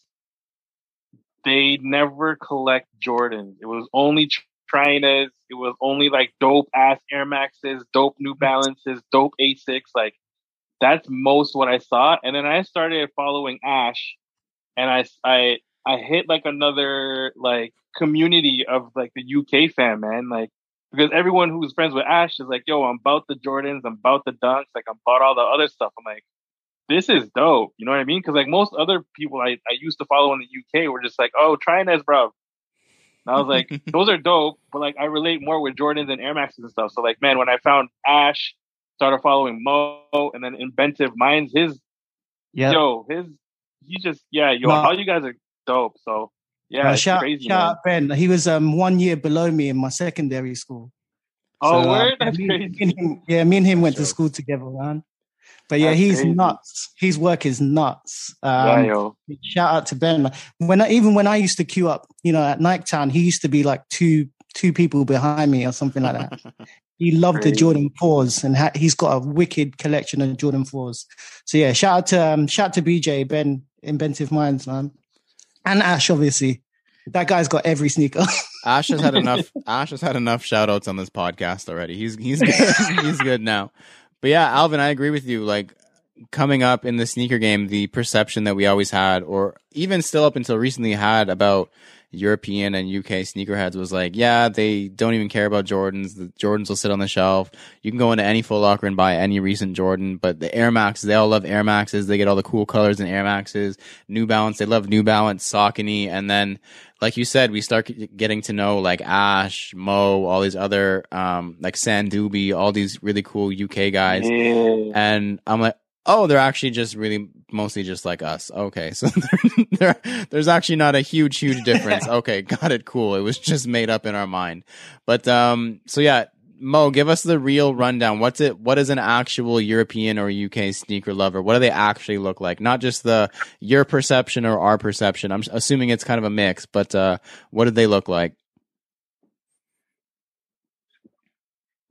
Speaker 3: they never collect Jordans. It was only trainers. It was only like dope ass Air Maxes, dope New Balances, dope Asics. Like that's most what I saw. And then I started following Ash, and I I I hit like another like community of like the UK fan, man. Like because everyone who's friends with Ash is like, yo, I'm about the Jordans, I'm about the dunks, like I'm about all the other stuff. I'm like, this is dope. You know what I mean? Because like most other people I, I used to follow in the UK were just like, oh, try this, bro. And I was like, those are dope, but like I relate more with Jordans and Air Maxes and stuff. So like, man, when I found Ash started following Mo, and then Inventive Minds. His
Speaker 1: Yeah.
Speaker 3: yo, his he just yeah, yo,
Speaker 1: No.
Speaker 3: how you guys are dope. So yeah,
Speaker 1: Uh, shout,
Speaker 3: crazy.
Speaker 1: shout out Ben. He was um one year below me in my secondary school.
Speaker 3: Oh,
Speaker 1: So, uh,
Speaker 3: word?
Speaker 1: yeah,
Speaker 3: That's
Speaker 1: me,
Speaker 3: crazy.
Speaker 1: me him, yeah, me and him went to school together, man. But yeah,
Speaker 3: That's
Speaker 1: he's
Speaker 3: crazy.
Speaker 1: nuts. His work is nuts. Um,
Speaker 3: yo.
Speaker 1: shout out to Ben. When I, even when I used to queue up, you know, at Niketown, he used to be like two two people behind me or something like that. he loved the Jordan fours, and ha- he's got a wicked collection of Jordan fours. So yeah, shout out to um, shout out to BJ Ben, Inventive Minds, man, and Ash, obviously. That guy's got every sneaker.
Speaker 2: Ash has had enough. Ash has had enough shout outs on this podcast already. He's he's good. he's good now. But yeah, Alvin, I agree with you. Like coming up in the sneaker game, the perception that we always had, or even still up until recently had about European and UK sneakerheads was like, yeah, they don't even care about Jordans. The Jordans will sit on the shelf. You can go into any Foot Locker and buy any recent Jordan, but the Air Max, they all love Air Maxes. They get all the cool colors in Air Maxes. New Balance, they love New Balance, Saucony, and then like you said, we start getting to know like Ash, Mo, all these other um like Sandubi, all these really cool UK guys, and I'm like, oh, they're actually just really mostly just like us. Okay, so there, there's actually not a huge, huge difference. Okay, got it. Cool. It was just made up in our mind, but um, so yeah. Mo, give us the real rundown. What's it? What is an actual European or UK sneaker lover? What do they actually look like? Not just the your perception or our perception. I'm assuming it's kind of a mix, but uh, what did they look like?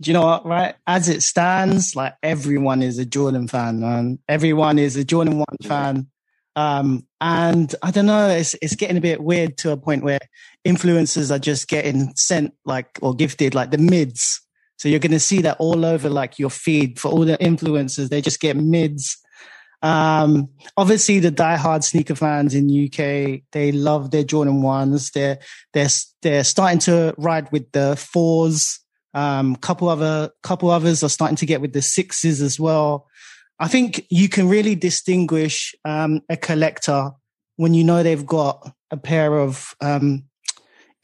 Speaker 1: Do you know what? Right as it stands, like everyone is a Jordan fan, man. Everyone is a Jordan One fan. Um, and I don't know, it's it's getting a bit weird to a point where influencers are just getting sent like or gifted like the mids. So you're going to see that all over like your feed for all the influencers. They just get mids. Um, obviously the diehard sneaker fans in UK, they love their Jordan ones. They're they're they're starting to ride with the fours. Um, couple other couple others are starting to get with the sixes as well. I think you can really distinguish um, a collector when you know they've got a pair of um,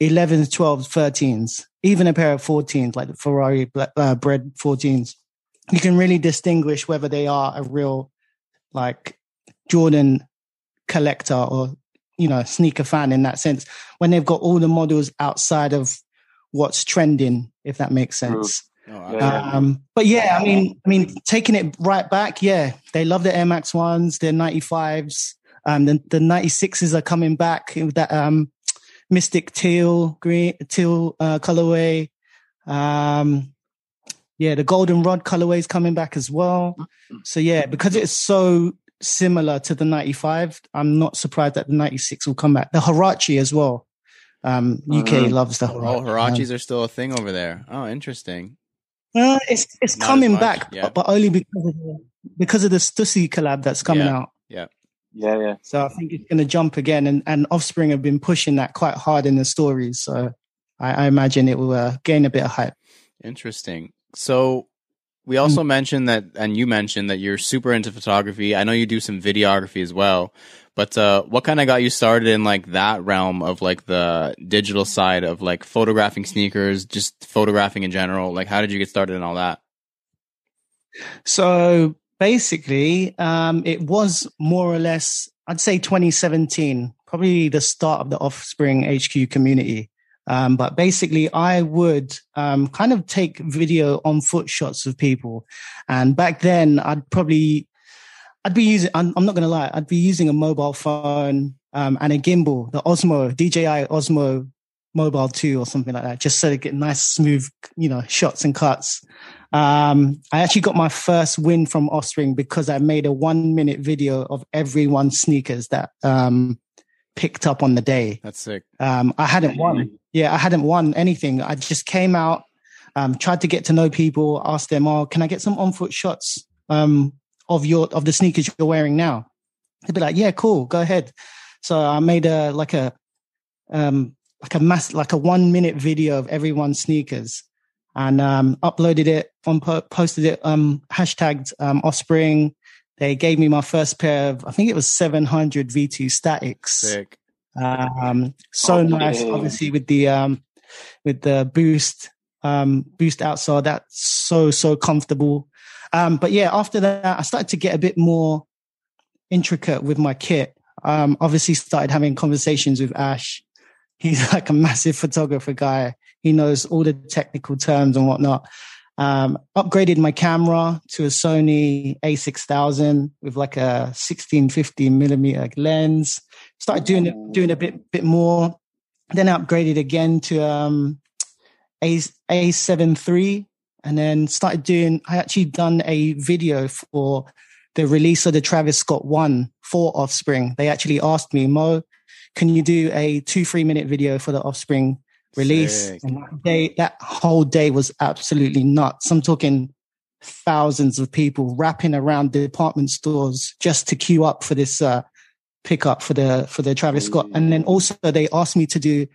Speaker 1: 11s, 12s, 13s, even a pair of 14s, like the Ferrari uh, bred 14s. You can really distinguish whether they are a real, like, Jordan collector or, you know, sneaker fan in that sense, when they've got all the models outside of what's trending, if that makes sense.
Speaker 2: Oh,
Speaker 3: Yeah.
Speaker 1: Um, but yeah, I mean, I mean, taking it right back, yeah, they love the Air Max ones, their 95s. Um, the, the 96s are coming back with that, um, mystic teal, green, teal, uh, colorway. Um, yeah, the golden rod colorway is coming back as well. So yeah, because it's so similar to the 95, I'm not surprised that the 96 will come back. The Huarache as well. Um, UK
Speaker 3: Mhm.
Speaker 1: loves the
Speaker 2: Oh,
Speaker 1: Huarache.
Speaker 2: Huaraches are still a thing over there. Oh, interesting.
Speaker 1: Uh, it's it's
Speaker 2: Not
Speaker 1: coming
Speaker 2: much,
Speaker 1: back,
Speaker 2: yeah.
Speaker 1: but, but only because of the, because of the Stussy collab that's coming
Speaker 2: Yeah.
Speaker 1: out.
Speaker 3: Yeah, yeah. Yeah.
Speaker 1: So I think it's going to jump again, and, and Offspring have been pushing that quite hard in the stories. So I, I imagine it will uh, gain a bit of hype.
Speaker 2: Interesting. So we also mentioned that, and you mentioned that you're super into photography. I know you do some videography as well. But uh, what kind of got you started in like that realm of like the digital side of like photographing sneakers, just photographing in general? Like, how did you get started in all that?
Speaker 1: So basically, um, it was more or less, I'd say 2017, probably the start of the Offspring HQ community. Um, but basically, I would um, kind of take video on foot shots of people. And back then, I'd probably, I'd be using, I'm, I'm not going to lie, I'd be using a mobile phone um, and a gimbal, the Osmo, DJI Osmo Mobile 2 or something like that, just so to get nice, smooth, you know, shots and cuts. Um, I actually got my first win from Offspring because I made a one minute video of everyone's sneakers that um, picked up on the day.
Speaker 2: That's sick.
Speaker 1: Um, I hadn't won. Yeah, I hadn't won anything. I just came out, um, tried to get to know people, asked them, "Oh, can I get some on foot shots um, of your of the sneakers you're wearing now?" They'd be like, "Yeah, cool, go ahead." So I made a like a um, like a mass like a one minute video of everyone's sneakers and um, uploaded it on posted it um, hashtagged um, Offspring. They gave me my first pair of I think it was 700 V2 statics.
Speaker 2: Sick.
Speaker 1: Um, so
Speaker 3: Okay.
Speaker 1: nice, obviously with the um, with the boost um, boost outside That's so so comfortable. Um, but yeah, after that, I started to get a bit more intricate with my kit. Um, obviously started having conversations with Ash. He's like a massive photographer guy. He knows all the technical terms and whatnot. Um, upgraded my camera to a Sony A6000 with like a 1650 millimeter lens. Started doing doing a bit, bit more. Then upgraded again to, um, A, A7 III and then started doing, I actually done a video for the release of the Travis Scott one for Offspring. They actually asked me, Mo, can you do a two, three minute video for the Offspring release.
Speaker 2: Sick.
Speaker 1: And that day, that whole day was absolutely nuts. I'm talking thousands of people wrapping around department stores just to queue up for this uh, pickup for the for the Travis Scott. And then also they asked me to do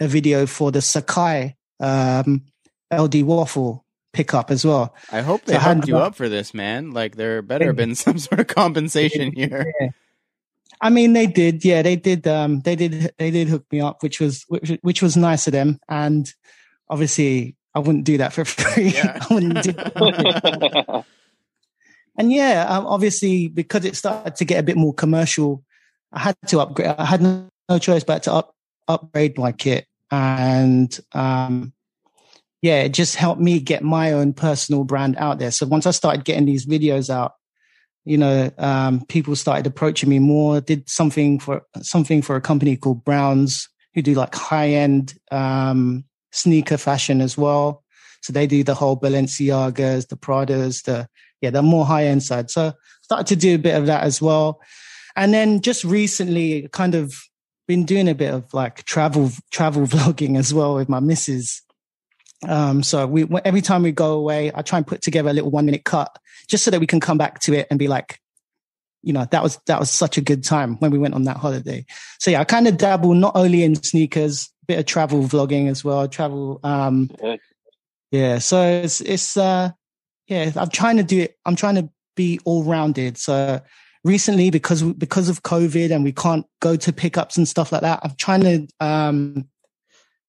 Speaker 1: a video for the Sacai um, LD waffle pickup as well.
Speaker 2: I hope they
Speaker 1: So
Speaker 2: you up for this, man. Like there better have been some sort of compensation here.
Speaker 1: Yeah. I mean, they did. Yeah, they did. Um, they did. They did hook me up, which was which, which was nice of them. And obviously, I wouldn't do that for free.
Speaker 2: Yeah.
Speaker 1: I wouldn't do that. And yeah, um, obviously, because it started to get a bit more commercial, I had to upgrade. I had no, no choice but to up, upgrade my kit. And um, yeah, it just helped me get my own personal brand out there. So once I started getting these videos out, you know, um, people started approaching me more. Did something for something for a company called Browns, who do like high end um, sneaker fashion as well. So they do the whole Balenciagas, the Pradas, the yeah, the more high end side. So started to do a bit of that as well. And then just recently, kind of been doing a bit of like travel travel vlogging as well with my missus. Um, so we every time we go away, I try and put together a little one minute cut just so that we can come back to it and be like, you know, that was that was such a good time when we went on that holiday. So yeah, I kind of dabble not only in sneakers, bit of travel vlogging as well. Travel, um,
Speaker 3: Yeah.
Speaker 1: yeah. So it's it's uh, yeah. I'm trying to do it. I'm trying to be all rounded. So recently, because because of COVID and we can't go to pickups and stuff like that, I'm trying to um,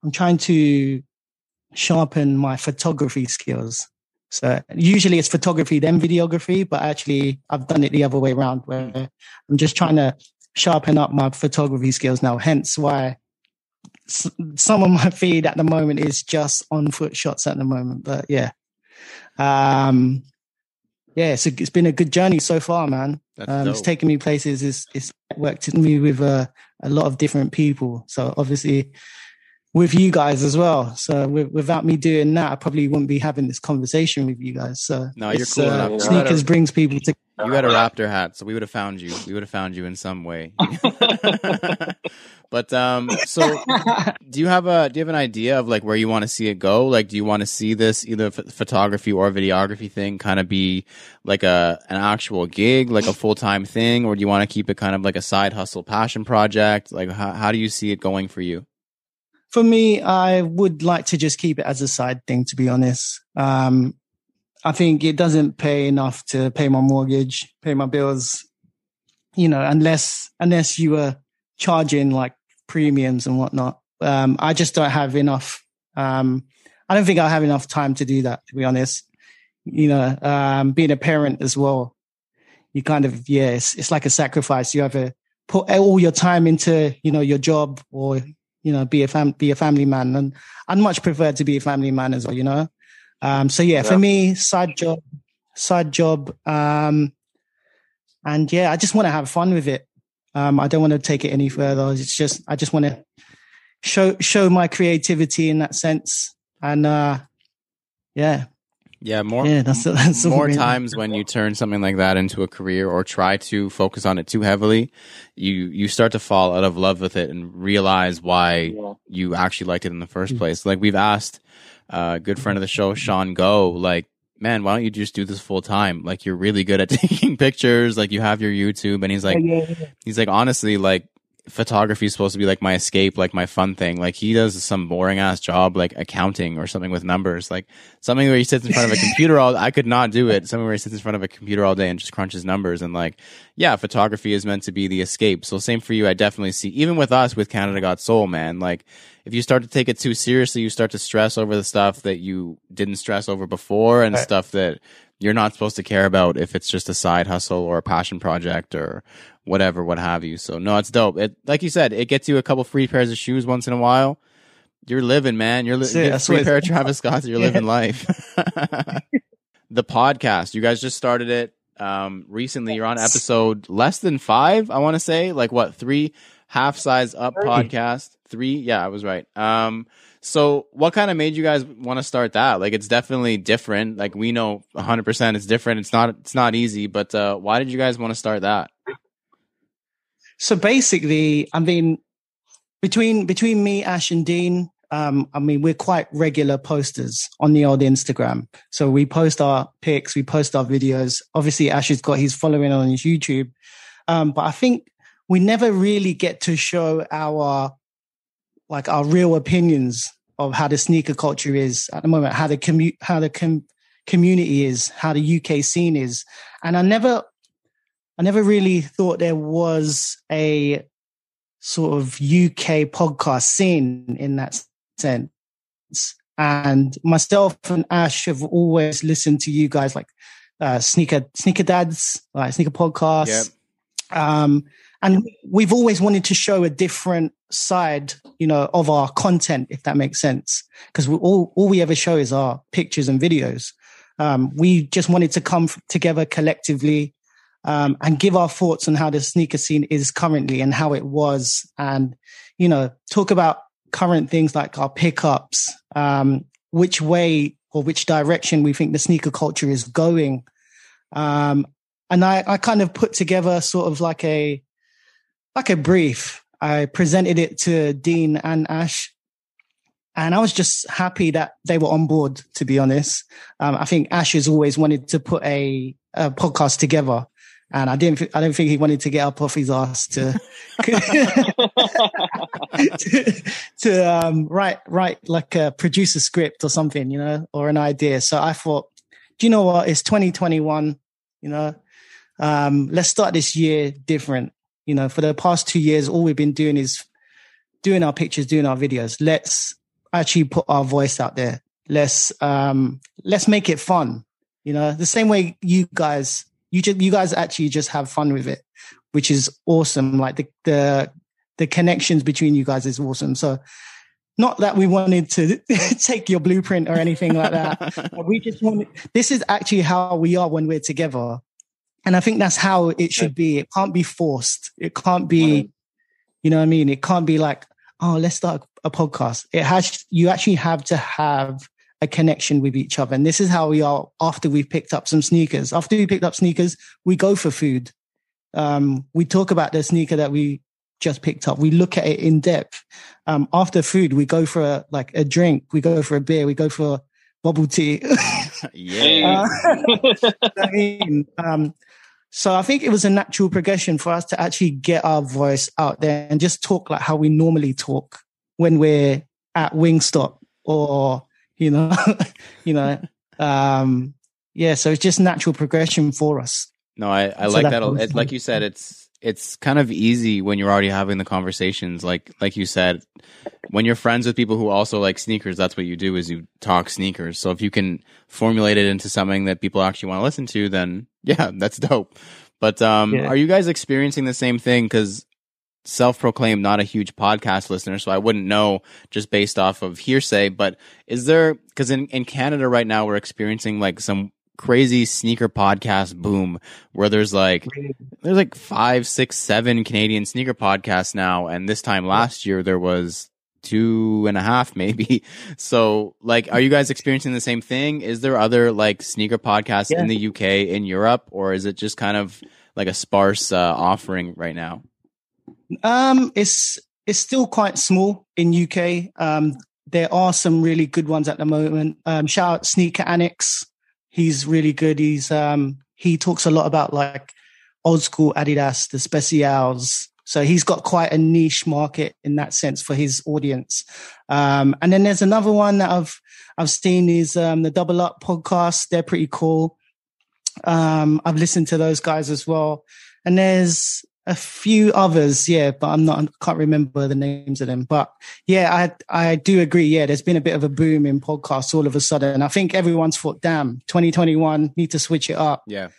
Speaker 1: I'm trying to sharpen my photography skills. So usually it's photography, then videography, but actually I've done it the other way around where I'm just trying to sharpen up my photography skills now. Hence why some of my feed at the moment is just on foot shots at the moment. But yeah, um, yeah, it's, a, it's been a good journey so far, man. Um, it's taken me places. It's, it's networked me with uh, a lot of different people. So obviously with you guys as well. So with, without me doing that, I probably wouldn't be having this conversation with you guys. So
Speaker 2: No, you're cool
Speaker 1: uh,
Speaker 2: enough.
Speaker 1: Sneakers brings people together.
Speaker 2: You had a raptor hat, so we would have found you. We would have found you in some way. but um, so do you have a do you have an idea of like where you want to see it go? Like, do you want to see this either ph- photography or videography thing kind of be like a an actual gig, like a full time thing, or do you want to keep it kind of like a side hustle, passion project? Like, how how do you see it going for you?
Speaker 1: For me, I would like to just keep it as a side thing, to be honest. Um, I think it doesn't pay enough to pay my mortgage, pay my bills, you know, unless, unless you were charging like premiums and whatnot. Um, I just don't have enough. Um, I don't think I have enough time to do that, to be honest. You know, um, being a parent as well, you kind of, yeah, it's, it's like a sacrifice. You have to put all your time into, you know, your job or, you know, be a fam, be a family man. And I'd much prefer to be a family man as well, you know? Um, so yeah, for me, side job, side job. Um, and yeah, I just want to have fun with it. Um, I don't want to take it any further. It's just, I just want to show, show my creativity in that sense. And, uh, yeah,
Speaker 2: Yeah, more
Speaker 1: yeah, that's, that's
Speaker 2: more
Speaker 1: really.
Speaker 2: times when you turn something like that into a career or try to focus on it too heavily, you you start to fall out of love with it and realize why
Speaker 3: Yeah.
Speaker 2: you actually liked it in the first
Speaker 1: Mm.
Speaker 2: place. Like we've asked uh, a good friend of the show, Sean Go, like, man, why don't you just do this full time? Like you're really good at taking pictures, like you have your YouTube, and he's like,
Speaker 1: Yeah, yeah, yeah.
Speaker 2: he's like honestly like photography is supposed to be like my escape like my fun thing. Like he does some boring ass job like accounting or something with numbers. Like something where he sits in front of a computer all i could not do it. Something where he sits in front of a computer all day and just crunches numbers and like yeah photography is meant to be the escape. So same for you. I definitely see even with us with canada got soul man. Like if you start to take it too seriously you start to stress over the stuff that you didn't stress over before and
Speaker 1: Right.
Speaker 2: stuff that you're not supposed to care about if it's just a side hustle or a passion project or whatever, what have you. So no, it's dope. It like you said, it gets you a couple free pairs of shoes once in a while. You're living, man. You're li-
Speaker 1: That's it.
Speaker 2: get
Speaker 1: That's
Speaker 2: free pair of Travis Scott's. You're
Speaker 1: Yeah.
Speaker 2: living life. the podcast, you guys just started it um recently. You're on episode less than five. I want to say like what three half size up
Speaker 1: Three.
Speaker 2: podcast. Three, yeah, I was right. Um, so what kind of made you guys want to start that? Like, it's definitely different. Like we know 100 percent it's different. It's not it's not easy. But uh, why did you guys want to start that?
Speaker 1: So basically, I mean, between between me, Ash, and Dean, um, I mean, we're quite regular posters on the old Instagram. So we post our pics, we post our videos. Obviously, Ash has got his following on his YouTube, um, but I think we never really get to show our like our real opinions of how the sneaker culture is at the moment, how the commu- how the com- community is, how the UK scene is, and I never I never really thought there was a sort of UK podcast scene in that sense. And myself and Ash have always listened to you guys like uh, sneaker sneaker dads, like sneaker podcasts. Um, and we've always wanted to show a different side, you know, of our content, if that makes sense. Because all all we ever show is our pictures and videos. Um, we just wanted to come together collectively um, and give our thoughts on how the sneaker scene is currently and how it was, and you know, talk about current things like our pickups, um, which way or which direction we think the sneaker culture is going. Um, and I, I kind of put together sort of like a like a brief. I presented it to Dean and Ash, and I was just happy that they were on board. To be honest, um, I think Ash has always wanted to put a, a podcast together, and I didn't. I don't think he wanted to get up off his ass to to, to um, write write like a produce a script or something, you know, or an idea. So I thought, do you know what? It's 2021. You know, um, let's start this year different. You know, for the past two years, all we've been doing is doing our pictures, doing our videos. Let's actually put our voice out there. Let's um, let's make it fun. You know, the same way you guys, you just you guys actually just have fun with it, which is awesome. Like the the the connections between you guys is awesome. So, not that we wanted to take your blueprint or anything like that. We just want this is actually how we are when we're together and i think that's how it should be. It can't be forced. It can't be you know what i mean? It can't be like oh let's start a podcast. It has you actually have to have a connection with each other. And this is how we are after we've picked up some sneakers. After we picked up sneakers we go for food. Um, we talk about the sneaker that we just picked up. We look at it in depth. Um, after food we go for a, like a drink. We go for a beer. We go for bubble tea.
Speaker 2: Yeah.
Speaker 1: Uh, I mean, um, so I think it was a natural progression for us to actually get our voice out there and just talk like how we normally talk when we're at Wingstop or you know, you know, um, yeah. So it's just natural progression for us.
Speaker 2: No, I, I
Speaker 1: So
Speaker 2: like
Speaker 1: that
Speaker 2: that. a-
Speaker 1: was
Speaker 2: It, like you said, it's it's kind of easy when you're already having the conversations. Like like you said, when you're friends with people who also like sneakers, that's what you do is you talk sneakers. So if you can formulate it into something that people actually want to listen to, then yeah, that's dope. But um,
Speaker 1: Yeah.
Speaker 2: are you guys experiencing the same thing? Because self-proclaimed not a huge podcast listener, so I wouldn't know just based off of hearsay. But is there because in in Canada right now we're experiencing like some crazy sneaker podcast boom where there's like there's like five, six, seven Canadian sneaker podcasts now, and this time last year there was two and a half, maybe. So, like, are you guys experiencing the same thing? Is there other like sneaker podcasts
Speaker 1: Yeah.
Speaker 2: in the UK, in Europe, or is it just kind of like a sparse uh, offering right now?
Speaker 1: Um, it's it's still quite small in UK. Um, there are some really good ones at the moment. Um, shout out Sneaker Annex. He's really good. He's um he talks a lot about like old school Adidas, the specials. So he's got quite a niche market in that sense for his audience. Um, and then there's another one that I've I've seen is um, the Double Up podcast. They're pretty cool. Um, I've listened to those guys as well. And there's a few others, yeah, but I'm not. I can't remember the names of them. But yeah, I I do agree. Yeah, there's been a bit of a boom in podcasts all of a sudden. I think everyone's thought, damn, 2021 need to switch it up.
Speaker 2: Yeah.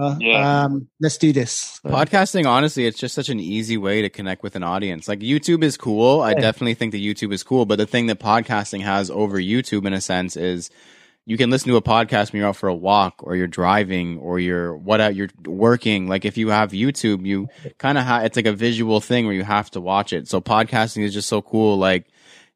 Speaker 1: Uh,
Speaker 3: Yeah.
Speaker 1: Um, let's do this.
Speaker 2: Podcasting, honestly, it's just such an easy way to connect with an audience. Like YouTube is cool. I
Speaker 1: Yeah.
Speaker 2: definitely think that YouTube is cool, but the thing that podcasting has over YouTube in a sense is you can listen to a podcast when you're out for a walk or you're driving or you're what out you're working. Like if you have YouTube, you kind of have it's like a visual thing where you have to watch it. So podcasting is just so cool. Like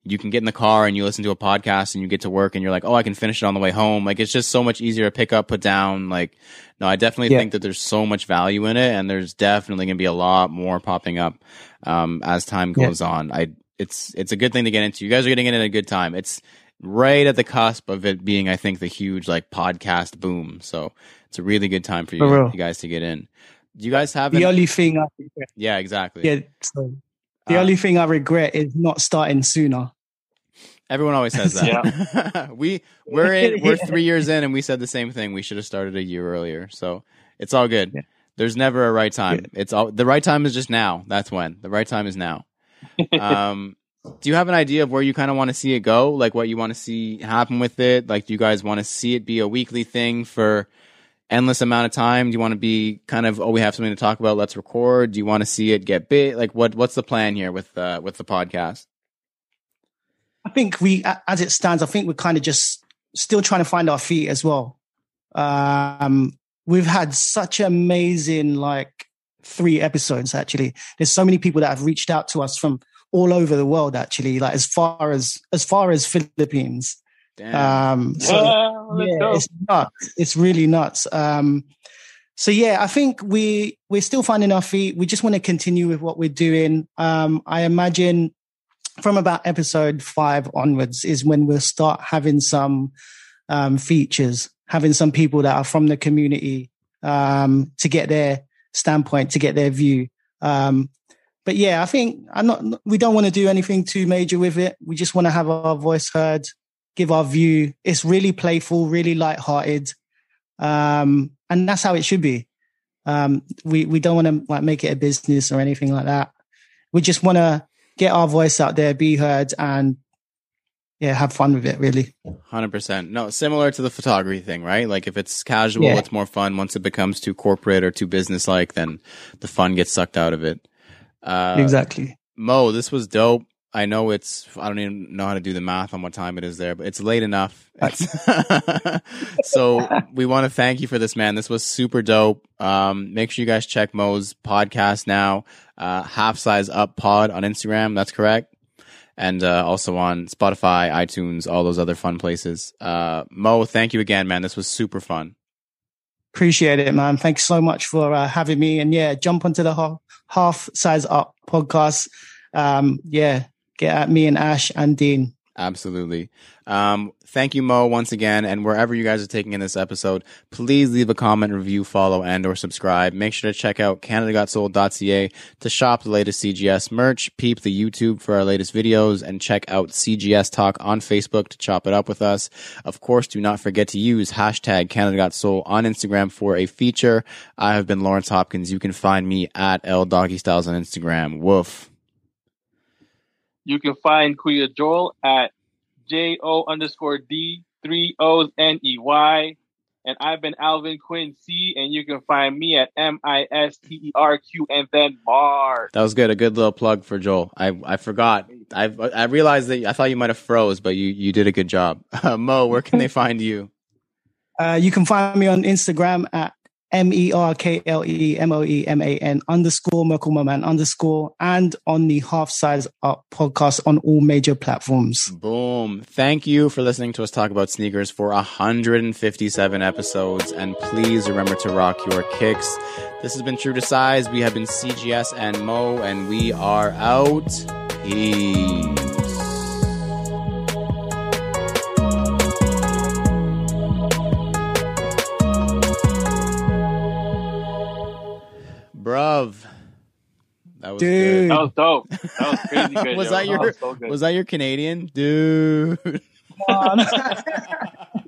Speaker 2: you can get in the car and you listen to a podcast and you get to work and you're like, oh, I can finish it on the way home. Like it's just so much easier to pick up, put down. Like, no, I definitely
Speaker 1: Yeah.
Speaker 2: think that there's so much value in it, and there's definitely gonna be a lot more popping up um, as time
Speaker 1: Yeah.
Speaker 2: goes on. I it's it's a good thing to get into. You guys are getting in at a good time. It's right at the cusp of it being, I think, the huge like podcast boom. So it's a really good time for you,
Speaker 1: For
Speaker 2: you guys to get in. Do you guys have?
Speaker 1: the
Speaker 2: Any,
Speaker 1: only thing I regret,
Speaker 2: yeah, exactly.
Speaker 1: yeah, so the
Speaker 2: Uh,
Speaker 1: only thing I regret is not starting sooner.
Speaker 2: Everyone always says that. we we're in, we're three years in, and we said the same thing. We should have started a year earlier. So it's all good.
Speaker 1: Yeah.
Speaker 2: There's never a right time. It's all the right time is just now. That's when the right time is now. um, do you have an idea of where you kind of want to see it go? Like what you want to see happen with it? Like do you guys want to see it be a weekly thing for endless amount of time? Do you want to be kind of oh we have something to talk about, let's record? Do you want to see it get big? Like what what's the plan here with uh, with the podcast?
Speaker 1: I think we, as it stands, I think we're kind of just still trying to find our feet as well. Um, we've had such amazing, like three episodes actually. There's so many people that have reached out to us from all over the world actually, like as far as, as far as Philippines. Um, so
Speaker 3: let's
Speaker 1: yeah, it's nuts. It's really nuts. Um, so yeah, I think we we're still finding our feet. We just want to continue with what we're doing. Um, I imagine from about episode five onwards is when we'll start having some um, features, having some people that are from the community um, to get their standpoint, to get their view. Um, but yeah, I think I'm not. We don't want to do anything too major with it. We just want to have our voice heard, give our view. It's really playful, really light-hearted, um, and that's how it should be. Um, we we don't want to like make it a business or anything like that. We just want to get our voice out there, be heard, and yeah, have fun with it. Really,
Speaker 2: Hundred percent. No, similar to the photography thing, right? Like if it's casual,
Speaker 1: Yeah.
Speaker 2: it's more fun. Once it becomes too corporate or too business like, then the fun gets sucked out of it. Uh,
Speaker 1: exactly.
Speaker 2: Mo, this was dope. I know it's. I don't even know how to do the math on what time it is there, but it's late enough. It's- so we want to thank you for this, man. This was super dope. Um, make sure you guys check Mo's podcast now. Uh, half size up pod on Instagram. That's correct. And uh, also on Spotify, iTunes, all those other fun places. Uh, Mo, thank you again, man. This was super fun.
Speaker 1: Appreciate it, man. Thanks so much for uh, having me. And yeah, jump onto the half, half size up podcast. Um, yeah, get at me and Ash and Dean.
Speaker 2: Absolutely. Um, thank you, Mo, once again. And wherever you guys are taking in this episode, please leave a comment, review, follow, and or subscribe. Make sure to check out CanadaGotSoul.ca to shop the latest CGS merch, peep the YouTube for our latest videos, and check out CGS Talk on Facebook to chop it up with us. Of course, do not forget to use hashtag CanadaGotSoul on Instagram for a feature. I have been Lawrence Hopkins. You can find me at L Doggy Styles on Instagram. Woof.
Speaker 3: You can find Kuya Joel at J O underscore D three O's N E Y. And I've been Alvin Quinn C, and you can find me at M I S T E R Q and then Mars.
Speaker 2: That was good. A good little plug for Joel. I I forgot. I I realized that I thought you might have froze, but you you did a good job. Uh, Mo, where can they find you?
Speaker 1: Uh, you can find me on Instagram at M E R K L E M O E M A N underscore Merkle Man underscore and on the Half Size Up podcast on all major platforms.
Speaker 2: Boom. Thank you for listening to us talk about sneakers for 157 episodes. And please remember to rock your kicks. This has been True to Size. We have been CGS and Mo, and we are out. Peace. Bruv. That was
Speaker 1: Dude.
Speaker 3: That was dope. That was crazy good.
Speaker 2: Was
Speaker 3: yo.
Speaker 2: that your-
Speaker 3: was so good.
Speaker 2: good. Was that your Canadian? Dude.
Speaker 1: Come on.